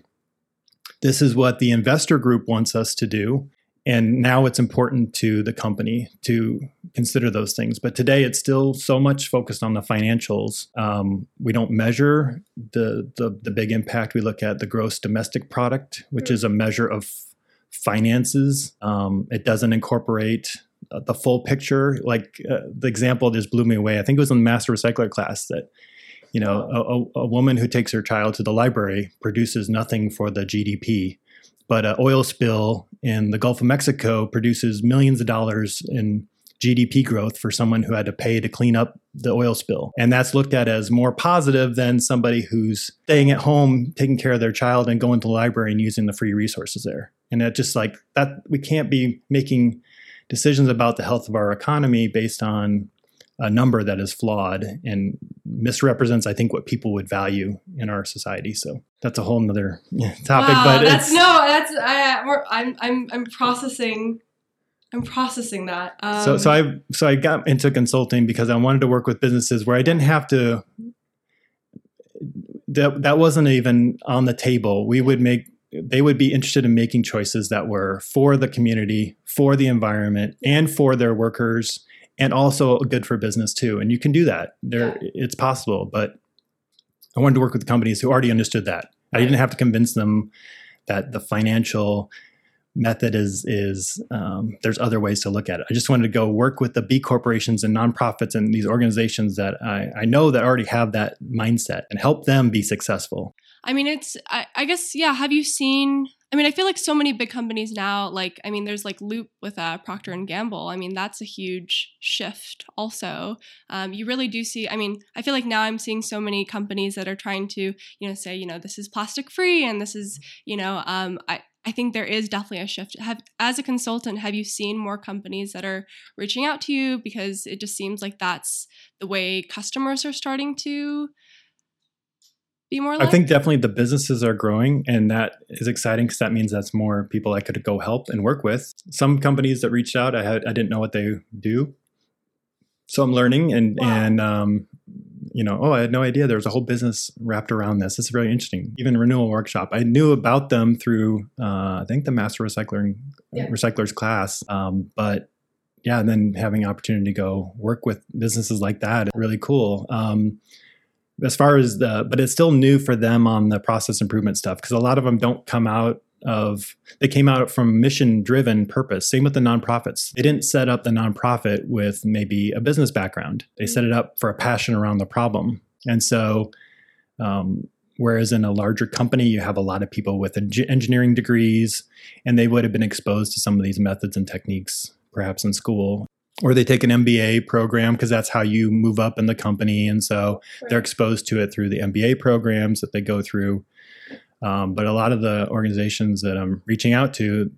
this is what the investor group wants us to do. and now it's important to the company to consider those things. But today it's still so much focused on the financials. Um, we don't measure the, the, the big impact. We look at the gross domestic product which mm-hmm. is a measure of finances. Um, it doesn't incorporate uh, the full picture. Like uh, the example just blew me away. I think it was in the master recycler class that you know a, a woman who takes her child to the library produces nothing for the gdp but an oil spill in the Gulf of Mexico produces millions of dollars in GDP growth for someone who had to pay to clean up the oil spill. And that's looked at as more positive than somebody who's staying at home, taking care of their child, and going to the library and using the free resources there. And it just like that, we can't be making decisions about the health of our economy based on a number that is flawed and misrepresents, I think, what people would value in our society. So that's a whole nother topic. Wow, but that's no, that's I, I'm I'm I'm processing. I'm processing that. Um, so so I so I got into consulting because I wanted to work with businesses where I didn't have to. That that wasn't even on the table. We would make they would be interested in making choices that were for the community, for the environment, and for their workers and also good for business too. And you can do that. There, yeah. it's possible. But I wanted to work with companies who already understood that. I didn't have to convince them that the financial method is is um, there's other ways to look at it. I just wanted to go work with the B corporations and nonprofits and these organizations that I, I know that already have that mindset and help them be successful. I mean, it's I, I guess yeah. Have you seen I mean, I feel like so many big companies now, like, I mean, there's like Loop with uh, Procter and Gamble. I mean, that's a huge shift also. Um, you really do see, I mean, I feel like now I'm seeing so many companies that are trying to, you know, say, you know, this is plastic free and this is, you know, um, I, I think there is definitely a shift. Have as a consultant, have you seen more companies that are reaching out to you because it just seems like that's the way customers are starting to be more? I think definitely the businesses are growing and that is exciting because that means that's more people I could go help and work with. Some companies that reached out, I had I didn't know what they do. So I'm learning and wow. and um, you know, oh, I had no idea there was a whole business wrapped around this. It's very interesting. Even Renewal Workshop, I knew about them through, uh, I think, the Master Recycler yeah. Recyclers class. Um, but yeah, and then having opportunity to go work with businesses like that, really cool. Um, as far as the but it's still new for them on the process improvement stuff because a lot of them don't come out of they came out from mission driven purpose. Same with the nonprofits. They didn't set up the nonprofit with maybe a business background. They set it up for a passion around the problem. And so um, whereas in a larger company you have a lot of people with engineering degrees and they would have been exposed to some of these methods and techniques perhaps in school or they take an MBA program because that's how you move up in the company. And so right. they're exposed to it through the MBA programs that they go through. Um, but a lot of the organizations that I'm reaching out to,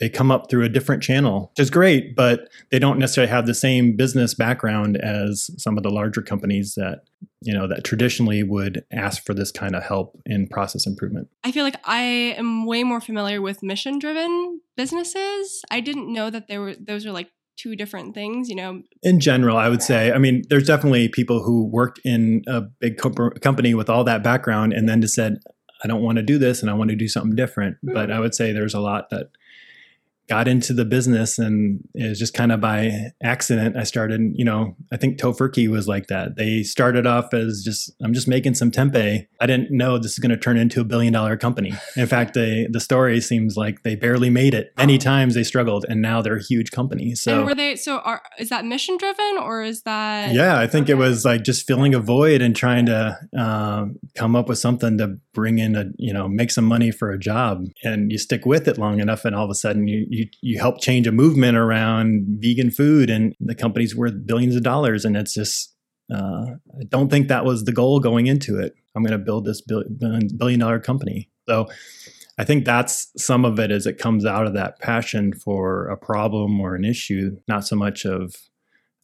they come up through a different channel, which is great, but they don't necessarily have the same business background as some of the larger companies that, you know, that traditionally would ask for this kind of help in process improvement. I feel like I am way more familiar with mission driven businesses. I didn't know that there were those are like two different things, you know? In general, I would say, I mean, there's definitely people who worked in a big co- company with all that background and then just said, I don't want to do this and I want to do something different. Mm-hmm. But I would say there's a lot that got into the business and it was just kind of by accident i started you know i think tofurky was like that. They started off as just i'm just making some tempeh. I didn't know this is going to turn into a billion dollar company. In fact they, the story seems like they barely made it. Many times they struggled and now they're a huge company. So and were they so are is that mission driven or is that yeah i think okay. it was like just filling a void and trying to uh, come up with something to bring in a you know make some money for a job and you stick with it long enough and all of a sudden you you you help change a movement around vegan food and the company's worth billions of dollars and it's just uh, i don't think that was the goal going into it. I'm going to build this billion dollar company. So i think that's some of it as it comes out of that passion for a problem or an issue not so much of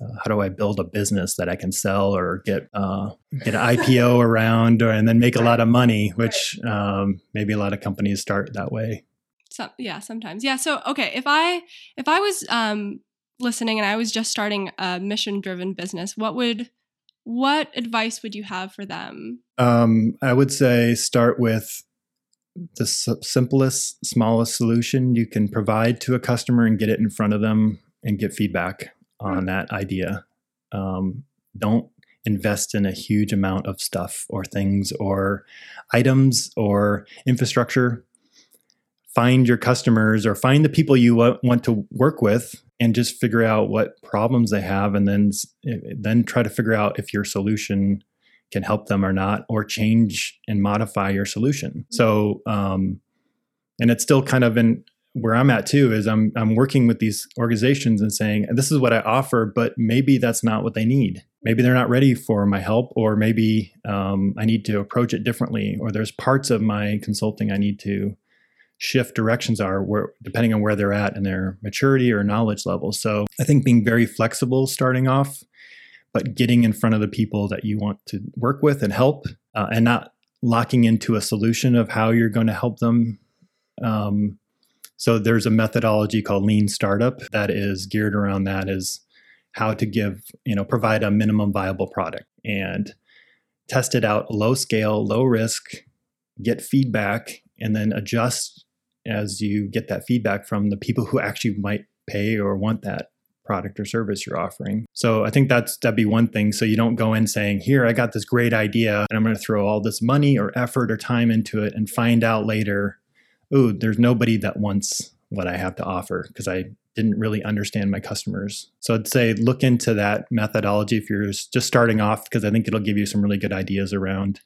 uh, how do I build a business that I can sell or get uh, get an IPO (laughs) around, or, and then make a lot of money, which um, maybe a lot of companies start that way. So, yeah, sometimes. Yeah. So okay, if I if I was um, listening and I was just starting a mission driven business, what would what advice would you have for them? Um, I would say start with the s- simplest, smallest solution you can provide to a customer and get it in front of them and get feedback on that idea. Um, don't invest in a huge amount of stuff or things or items or infrastructure. Find your customers or find the people you wa- want to work with and just figure out what problems they have and then then try to figure out if your solution can help them or not or change and modify your solution. So um and it's still kind of in where I'm at too is I'm I'm working with these organizations and saying this is what I offer, but maybe that's not what they need. Maybe they're not ready for my help, or maybe um, I need to approach it differently, or there's parts of my consulting I need to shift directions are where depending on where they're at in their maturity or knowledge level. So I think being very flexible starting off, but getting in front of the people that you want to work with and help, uh, and not locking into a solution of how you're going to help them. Um, so there's a methodology called Lean Startup that is geared around that is how to give, you know, provide a minimum viable product and test it out low scale, low risk, get feedback, and then adjust as you get that feedback from the people who actually might pay or want that product or service you're offering. So I think that's that'd be one thing. So you don't go in saying, "Here, I got this great idea, and I'm going to throw all this money or effort or time into it," and find out later oh, there's nobody that wants what I have to offer because I didn't really understand my customers. So I'd say look into that methodology if you're just starting off because I think it'll give you some really good ideas around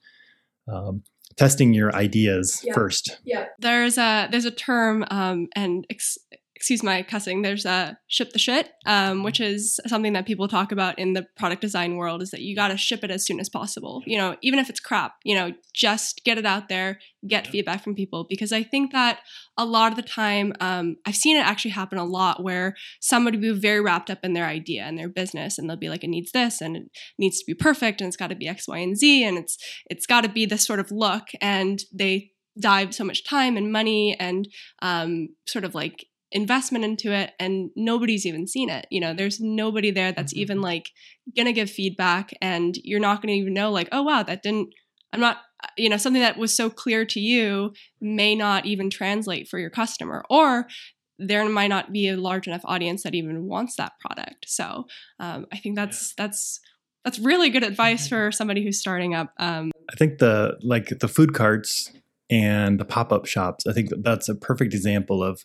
um, testing your ideas Yeah. first. Yeah, there's a there's a term, um, and ex- excuse my cussing. There's a ship the shit, um, which is something that people talk about in the product design world. Is that you got to ship it as soon as possible. You know, even if it's crap, you know, just get it out there, get feedback from people. Because I think that a lot of the time, um, I've seen it actually happen a lot where somebody will be very wrapped up in their idea and their business, and they'll be like, it needs this, and it needs to be perfect, and it's got to be X, Y, and Z, and it's it's got to be this sort of look, and they dive so much time and money and um, sort of like investment into it and nobody's even seen it. You know there's nobody there that's Mhm. even like gonna give feedback and you're not gonna even know like oh wow that didn't i'm not you know something that was so clear to you may not even translate for your customer or there might not be a large enough audience that even wants that product. So um, i think that's that's that's really good advice for somebody who's starting up um, I think the like the food carts and the pop-up shops, I think that's a perfect example of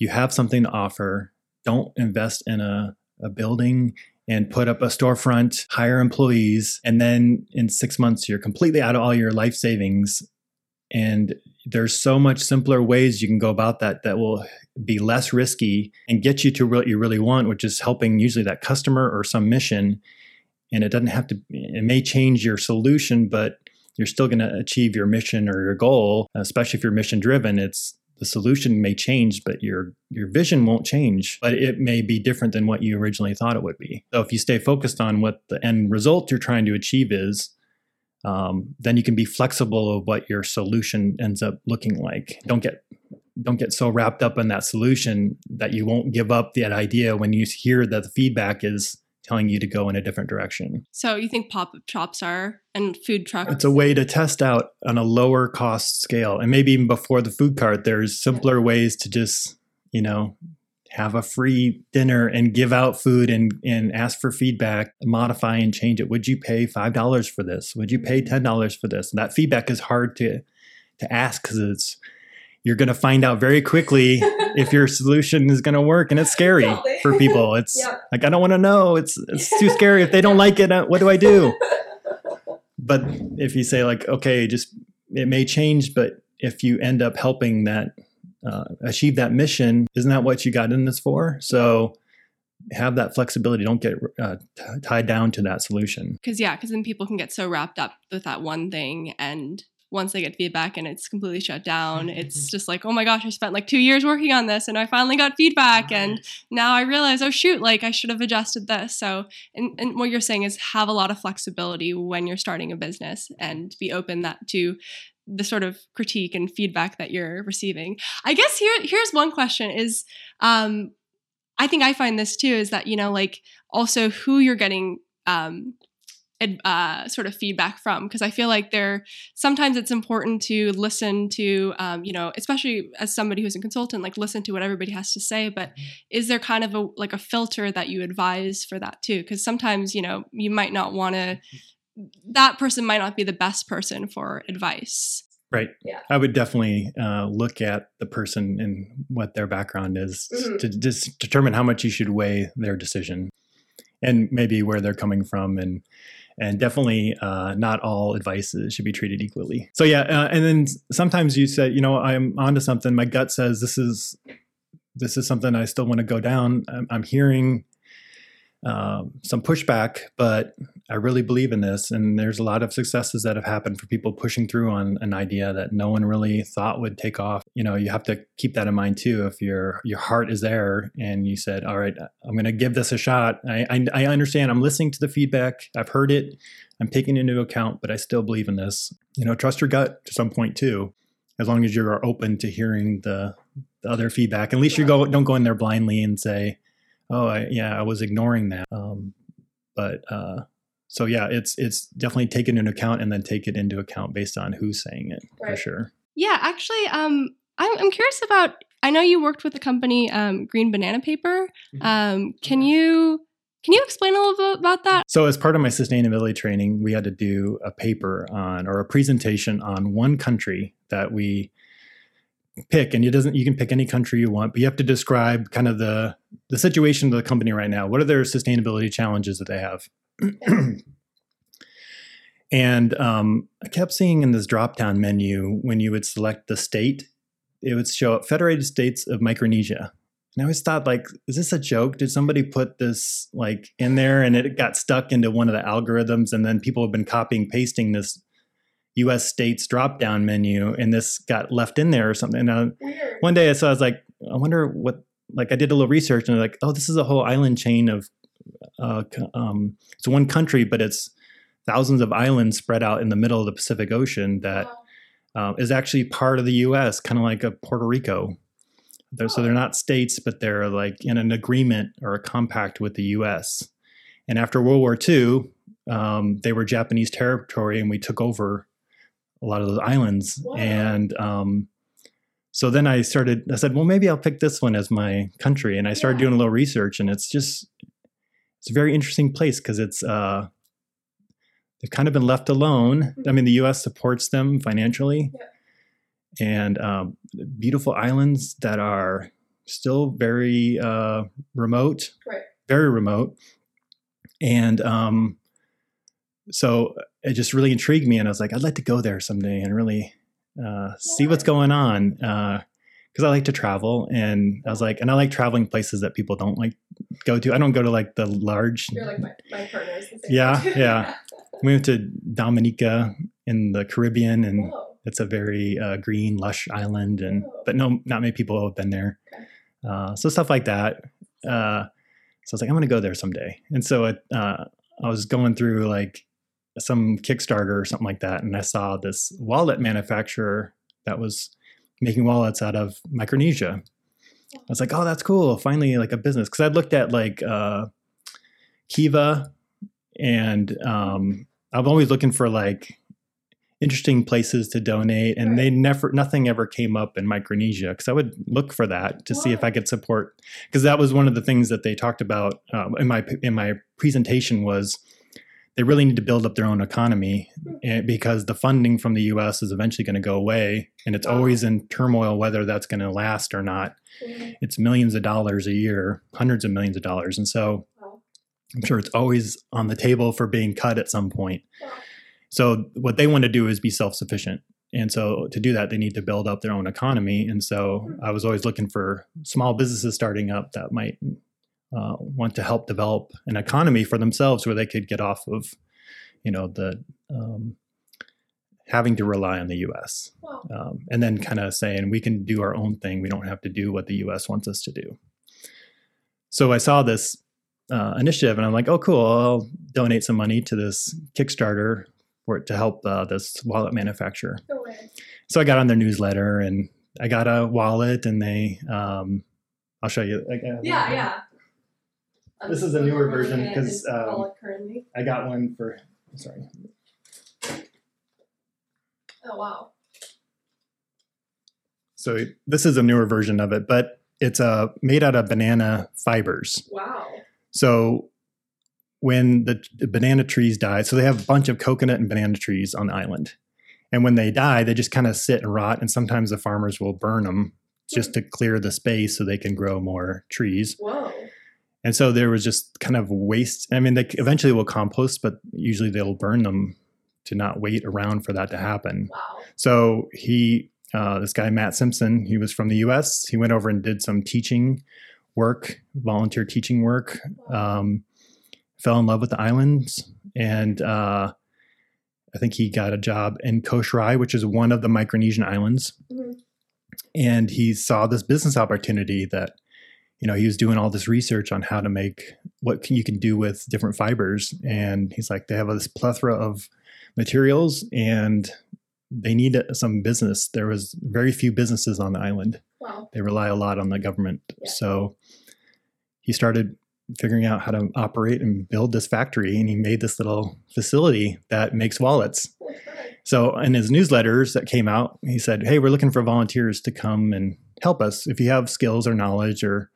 you have something to offer, don't invest in a, a building and put up a storefront, hire employees, and then in six months you're completely out of all your life savings. And there's so much simpler ways you can go about that that will be less risky and get you to what you really want, which is helping usually that customer or some mission. And it doesn't have to, it may change your solution, but you're still going to achieve your mission or your goal, especially if you're mission driven. It's the solution may change, but your your vision won't change, but it may be different than what you originally thought it would be. So if you stay focused on what the end result you're trying to achieve is, um, then you can be flexible of what your solution ends up looking like. Don't get don't get so wrapped up in that solution that you won't give up that idea when you hear that the feedback is telling you to go in a different direction. so you think pop-up shops are and food trucks It's a way to test out on a lower cost scale. And maybe even before the food cart, there's simpler ways to just, you know, have a free dinner and give out food and, and ask for feedback, modify and change it. Would you pay $5 for this? Would you pay $10 for this? And that feedback is hard to, to ask because it's, you're going to find out very quickly (laughs) if your solution is going to work. And it's scary Totally. for people. It's Yep. like, I don't want to know. It's, it's too (laughs) scary. If they don't like it, uh, what do I do? (laughs) but if you say like okay just it may change but if you end up helping that uh, achieve that mission isn't that what you got in this for so have that flexibility don't get uh, t- tied down to that solution because yeah because then people can get so wrapped up with that one thing and once they get feedback and it's completely shut down it's (laughs) just like oh my gosh i spent like two years working on this and i finally got feedback and now i realize oh shoot like i should have adjusted this. So and, and what you're saying is have a lot of flexibility when you're starting a business and be open that to the sort of critique and feedback that you're receiving. I guess here here's one question is um i think i find this too is that you know like also who you're getting um uh, sort of feedback from because I feel like there sometimes it's important to listen to um, you know especially as somebody who's a consultant like listen to what everybody has to say but mm-hmm. is there kind of a like a filter that you advise for that too? Because sometimes you know you might not want to that person might not be the best person for advice. Right. Yeah. I would definitely uh, look at the person and what their background is mm-hmm. to just determine how much you should weigh their decision and maybe where they're coming from and and definitely uh, not all advice should be treated equally. So yeah, uh, and then sometimes you say, you know, I'm onto something. My gut says this is this is something I still want to go down. I'm, I'm hearing um, some pushback, but I really believe in this. And there's a lot of successes that have happened for people pushing through on an idea that no one really thought would take off. You know, you have to keep that in mind too. If your your heart is there and you said, "All right, I'm going to give this a shot," I, I I understand. I'm listening to the feedback. I've heard it. I'm taking it into account, but I still believe in this. You know, trust your gut to some point too, as long as you're open to hearing the, the other feedback. At least you go don't go in there blindly and say oh I, yeah i was ignoring that um, but uh, so yeah it's it's definitely taken into account and then take it into account based on who's saying it right. for sure yeah actually um, I'm, I'm curious about i know you worked with the company um, green banana paper mm-hmm. um, can you can you explain a little bit about that? So, as part of my sustainability training, we had to do a paper on or a presentation on one country that we pick and it doesn't you can pick any country you want but you have to describe kind of the the situation of the company right now. What are their sustainability challenges that they have? (clears throat) And um, i kept seeing in this drop down menu when you would select the state it would show up federated states of micronesia. And i always thought like is this a joke? Did somebody put this like in there? And it got stuck into one of the algorithms and then people have been copying pasting this U.S. states drop down menu, and this got left in there or something. And one day, so I was like, I wonder what. Like I did a little research, and like, oh, this is a whole island chain of. Uh, um, it's one country, but it's thousands of islands spread out in the middle of the Pacific Ocean that wow. uh, is actually part of the U.S., kind of like a Puerto Rico. They're, oh. So they're not states, but they're like in an agreement or a compact with the U.S. And after World War II, um, they were Japanese territory, and we took over a lot of those islands. Wow. And um, so then I started, I said, well, maybe I'll pick this one as my country. And I started yeah. doing a little research, and it's just, it's a very interesting place because it's, uh, they've kind of been left alone. Mm-hmm. I mean, the U.S. supports them financially, yeah. and um, beautiful islands that are still very uh, remote, right. very remote, and um, so it just really intrigued me, and I was like, I'd like to go there someday and really uh, see what's going on because uh, I like to travel, and I was like, and I like traveling places that people don't like go to. I don't go to like the large. You're like my, my partners. Yeah, (laughs) yeah. we went to Dominica in the Caribbean, and Whoa. it's a very uh, green, lush island, and Whoa. but no, not many people have been there. Okay. Uh, so stuff like that. Uh, so I was like, I'm going to go there someday, and so it, uh, I was going through like some Kickstarter or something like that, and I saw this wallet manufacturer that was making wallets out of Micronesia. I was like, oh, that's cool. Finally, like a business. Because I'd looked at like uh, Kiva, and um, I'm always looking for like interesting places to donate, and right. they never, nothing ever came up in Micronesia. Because I would look for that to see if I could support. Because that was one of the things that they talked about um, in my in my presentation was they really need to build up their own economy eh, because the funding from the US is eventually going to go away and it's always in turmoil whether that's going to last or not. Mm-hmm. It's millions of dollars a year, hundreds of millions of dollars. And so I'm sure it's always on the table for being cut at some point. So what they want to do is be self-sufficient. And so to do that, they need to build up their own economy. And so mm-hmm. I was always looking for small businesses starting up that might uh, want to help develop an economy for themselves where they could get off of, you know, the um, having to rely on the U.S. Um, and then kind of saying we can do our own thing. We don't have to do what the U.S. wants us to do. So I saw this uh, initiative, and I'm like, oh, cool. I'll donate some money to this Kickstarter for it to help uh, this wallet manufacturer. so I got on their newsletter, and I got a wallet, and they. Um, I'll show you. yeah, yeah this is a newer version because um, I got one for Sorry. Oh wow. So this is a newer version of it, but it's uh, made out of banana fibers. Wow. So when the, the banana trees die, so they have a bunch of coconut and banana trees on the island. And when they die, they just kind of sit and rot. And sometimes the farmers will burn them just to clear the space so they can grow more trees. Whoa. And so there was just kind of waste. I mean, they eventually will compost, but usually they'll burn them to not wait around for that to happen. Wow. So he, uh, this guy Matt Simpson, he was from the U.S. He went over and did some teaching work, volunteer teaching work. Um, fell in love with the islands, and uh, I think he got a job in Kosrae, which is one of the Micronesian islands. Mhm. And he saw this business opportunity that, you know, he was doing all this research on how to make what can, you can do with different fibers. And he's like, they have this plethora of materials and they need some business. There was very few businesses on the island. Wow. They rely a lot on the government. Yeah. So he started figuring out how to operate and build this factory and he made this little facility that makes wallets. So in his newsletters that came out, he said, "Hey, we're looking for volunteers to come and help us if you have skills or knowledge or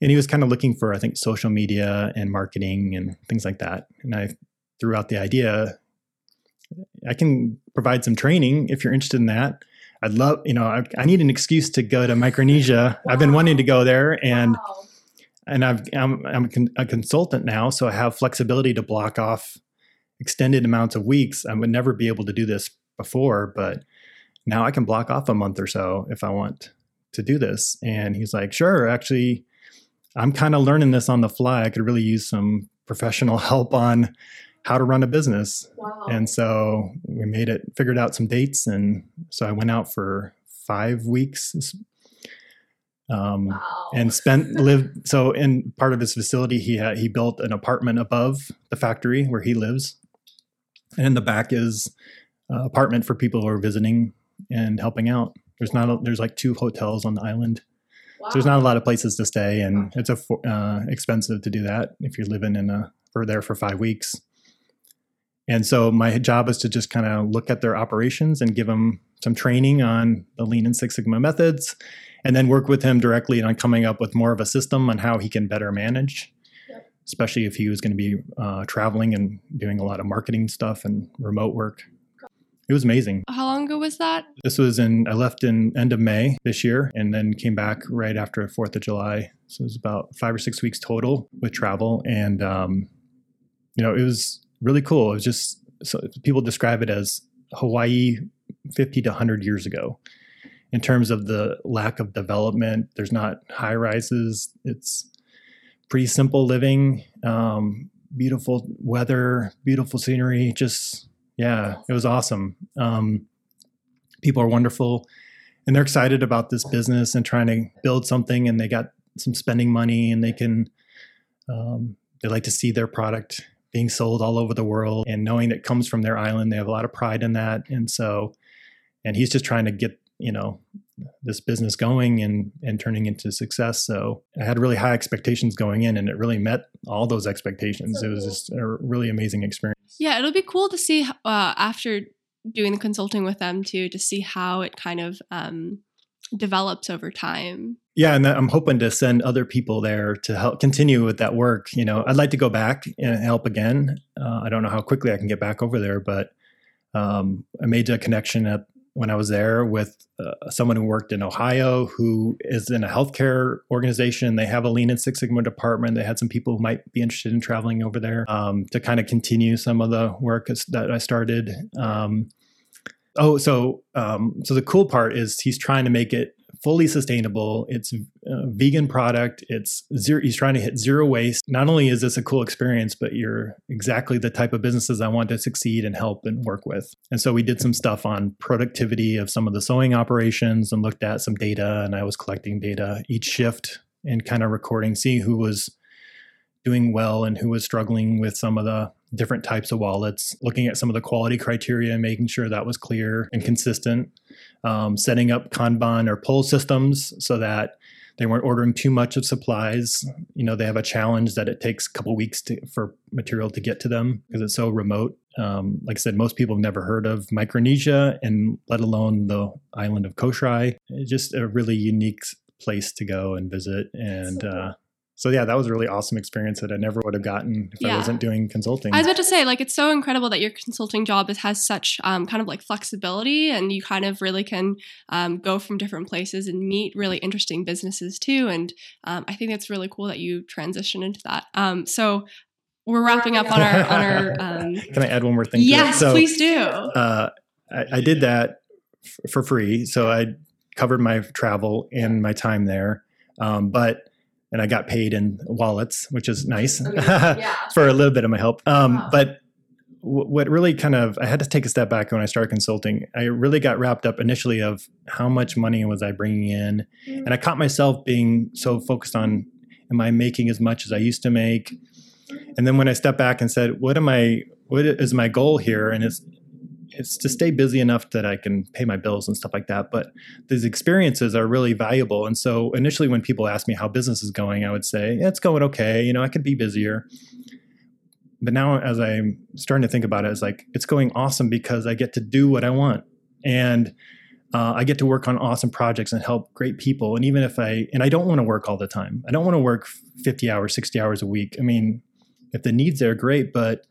and he was kind of looking for I think social media and marketing and things like that. And I threw out the idea I can provide some training if you're interested in that. I'd love, you know, I, I need an excuse to go to Micronesia. I've been wanting to go there and wow. and I've, I'm, I'm a, con- a consultant now, so I have flexibility to block off extended amounts of weeks. I would never be able to do this before, but now I can block off a month or so if I want to do this. And he's like, sure, actually, I'm kind of learning this on the fly. I could really use some professional (laughs) help on how to run a business. Wow. And so we made it, figured out some dates. And so I went out for five weeks. Um, wow. and spent lived so in part of his facility he had he built an apartment above the factory where he lives and in the back is an apartment for people who are visiting and helping out there's not a, there's like two hotels on the island wow. so there's not a lot of places to stay and it's a uh, expensive to do that if you're living in a for there for five weeks and so my job is to just kind of look at their operations and give them some training on the lean and six sigma methods and then work with him directly on coming up with more of a system on how he can better manage Yep. especially if he was going to be uh, traveling and doing a lot of marketing stuff and remote work it was amazing How long ago was that? this was in i left in end of may this year and then came back right after fourth of july. So it was about five or six weeks total with travel and um, you know it was really cool. It was just so people describe it as hawaii 50 to 100 years ago. In terms of the lack of development there's not high rises. It's pretty simple living um, beautiful weather beautiful scenery just yeah it was awesome. Um, people are wonderful and they're excited about this business and trying to build something and they got some spending money and they can um, they like to see their product being sold all over the world and knowing that it comes from their island they have a lot of pride in that and so and he's just trying to get you know this business going and and turning into success. So i had really high expectations going in and it really met all those expectations. So it was just a really amazing experience. Yeah, it'll be cool to see uh, after doing the consulting with them too to see how it kind of um, develops over time. Yeah, and I'm hoping to send other people there to help continue with that work. You know, I'd like to go back and help again. Uh, I don't know how quickly I can get back over there, but um, I made a connection at when I was there with uh, someone who worked in Ohio who is in a healthcare organization. They have a Lean and Six Sigma department. They had some people who might be interested in traveling over there um, to kind of continue some of the work that I started. Um, oh, so um, so the cool part is he's trying to make it fully sustainable. It's a vegan product. It's zero. He's trying to hit zero waste. Not only is this a cool experience, but you're exactly the type of businesses I want to succeed and help and work with. And so we did some stuff on productivity of some of the sewing operations and looked at some data. And I was collecting data each shift and kind of recording, seeing who was doing well and who was struggling with some of the different types of wallets, looking at some of the quality criteria and making sure that was clear and consistent, um, setting up Kanban or pull systems so that they weren't ordering too much of supplies. You know, they have a challenge that it takes a couple weeks to, for material to get to them because it's so remote. Um, like I said, most people have never heard of Micronesia and let alone the island of Kosrae. It's just a really unique place to go and visit. And so, uh, so yeah, that was a really awesome experience that I never would have gotten if yeah. I wasn't doing consulting. I was about to say, like, it's so incredible that your consulting job is, has such um, kind of like flexibility, and you kind of really can um, go from different places and meet really interesting businesses too. And um, I think that's really cool that you transition into that. Um, so we're wrapping up on our on our. (laughs) Um, can I add one more thing? Yes, so, please do. Uh, I, I, did that f- for free, so I covered my travel and my time there, um, but and I got paid in wallets, which is nice (laughs) yeah. for a little bit of my help. Um, wow. But w- what really kind of I had to take a step back when I started consulting. I really got wrapped up initially of how much money was I bringing in, mm-hmm. and I caught myself being so focused on, am I making as much as I used to make? And then when I stepped back and said, what am I? What is my goal here? And it's it's to stay busy enough that I can pay my bills and stuff like that. But these experiences are really valuable. And so initially, when people ask me how business is going, I would say yeah, it's going okay. You know, I could be busier. But now, as I'm starting to think about it, it's like it's going awesome because I get to do what I want, and uh, I get to work on awesome projects and help great people. And even if I and I don't want to work all the time, I don't want to work 50 hours, 60 hours a week. I mean, if the needs there, great, but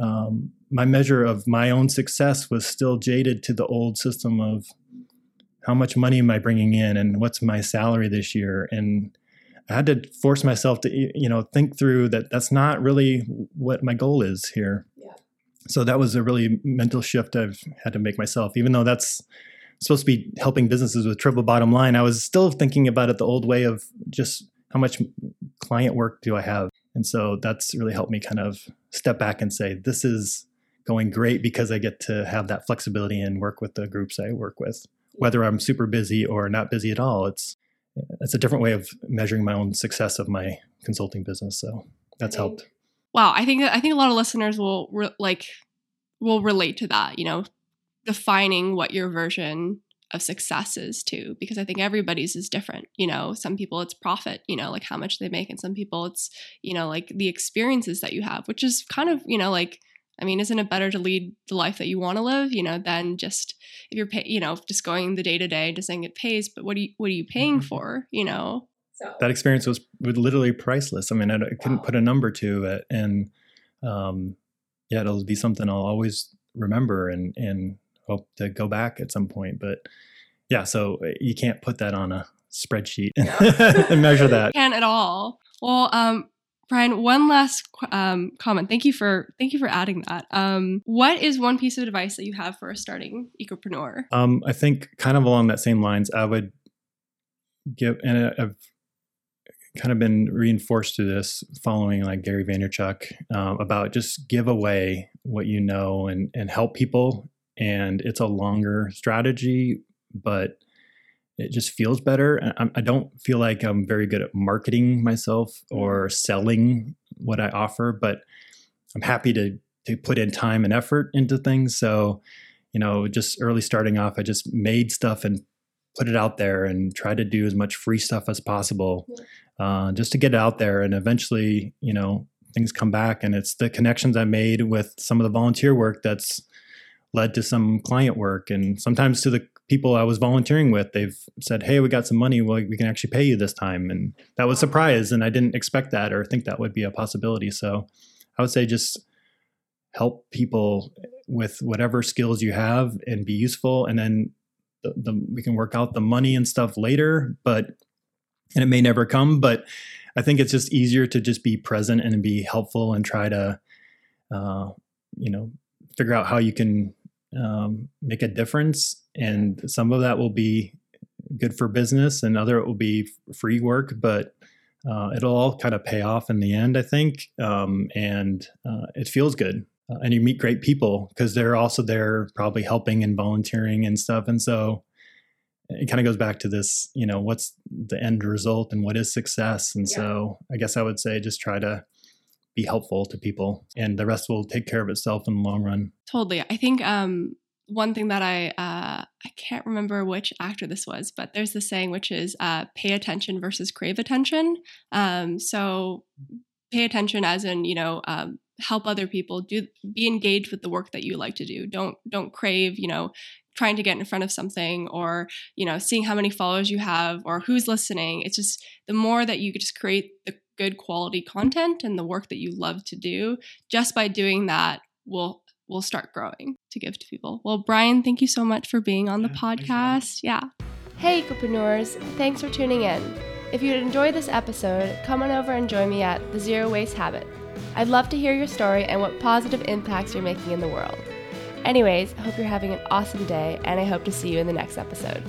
um, my measure of my own success was still jaded to the old system of how much money am I bringing in and what's my salary this year and I had to force myself to you know think through that that's not really what my goal is here. Yeah. So that was a really mental shift I've had to make myself even though that's supposed to be helping businesses with triple bottom line I was still thinking about it the old way of just how much client work do I have and so that's really helped me kind of step back and say, this is going great because I get to have that flexibility and work with the groups I work with. Whether I'm super busy or not busy at all, it's it's a different way of measuring my own success of my consulting business. So that's helped. Wow, I think I think a lot of listeners will re- like will relate to that. You know, defining what your version of success is too because i think everybody's is different you know some people it's profit you know like how much they make and some people it's you know like the experiences that you have which is kind of you know like i mean isn't it better to lead the life that you want to live you know than just if you're pay, you know just going the day to day just saying it pays but what are you what are you paying mm-hmm. for you know so. that experience was literally priceless i mean i, I couldn't wow. put a number to it and um yeah it'll be something i'll always remember and and hope to go back at some point. But yeah, so uh, you can't put that on a spreadsheet (laughs) and measure that. (laughs) can't at all. Well, um, Brian, one last um, comment. Thank you for thank you for adding that. Um, what is one piece of advice that you have for a starting ecopreneur? Um, I think kind of along that same lines, I would give, and I've kind of been reinforced to this following like Gary Vaynerchuk um, about just give away what you know and and help people and it's a longer strategy, but it just feels better. I, I don't feel like I'm very good at marketing myself or selling what I offer, but I'm happy to to put in time and effort into things. So, you know, just early starting off, I just made stuff and put it out there and try to do as much free stuff as possible, uh, just to get it out there. And eventually, you know, things come back, and it's the connections I made with some of the volunteer work that's led to some client work and sometimes to the people I was volunteering with, they've said, "Hey, we got some money. Well, we can actually pay you this time," and that was surprise, and I didn't expect that or think that would be a possibility. So, I would say just help people with whatever skills you have and be useful, and then the, the, we can work out the money and stuff later. But and it may never come, but I think it's just easier to just be present and be helpful and try to, uh, you know, figure out how you can um, make a difference. And some of that will be good for business, and other it will be free work, but uh, it'll all kind of pay off in the end, I think. Um, and uh, it feels good. Uh, and you meet great people because they're also there probably helping and volunteering and stuff. And so it kind of goes back to this, you know, what's the end result and what is success? And yeah. so I guess I would say just try to be helpful to people and the rest will take care of itself in the long run. Totally. I think um one thing that I uh, I can't remember which actor this was, but there's the saying which is uh, pay attention versus crave attention. Um, so pay attention as in you know um, help other people do be engaged with the work that you like to do. Don't don't crave you know trying to get in front of something or you know seeing how many followers you have or who's listening. It's just the more that you just create the good quality content and the work that you love to do, just by doing that will will start growing to give to people. Well, Brian, thank you so much for being on the Yeah, podcast. Yeah. Hey, Ecopreneurs, thanks for tuning in. If you'd enjoyed this episode, come on over and join me at The Zero Waste Habit. I'd love to hear your story and what positive impacts you're making in the world. Anyways, hope you're having an awesome day, and I hope to see you in the next episode.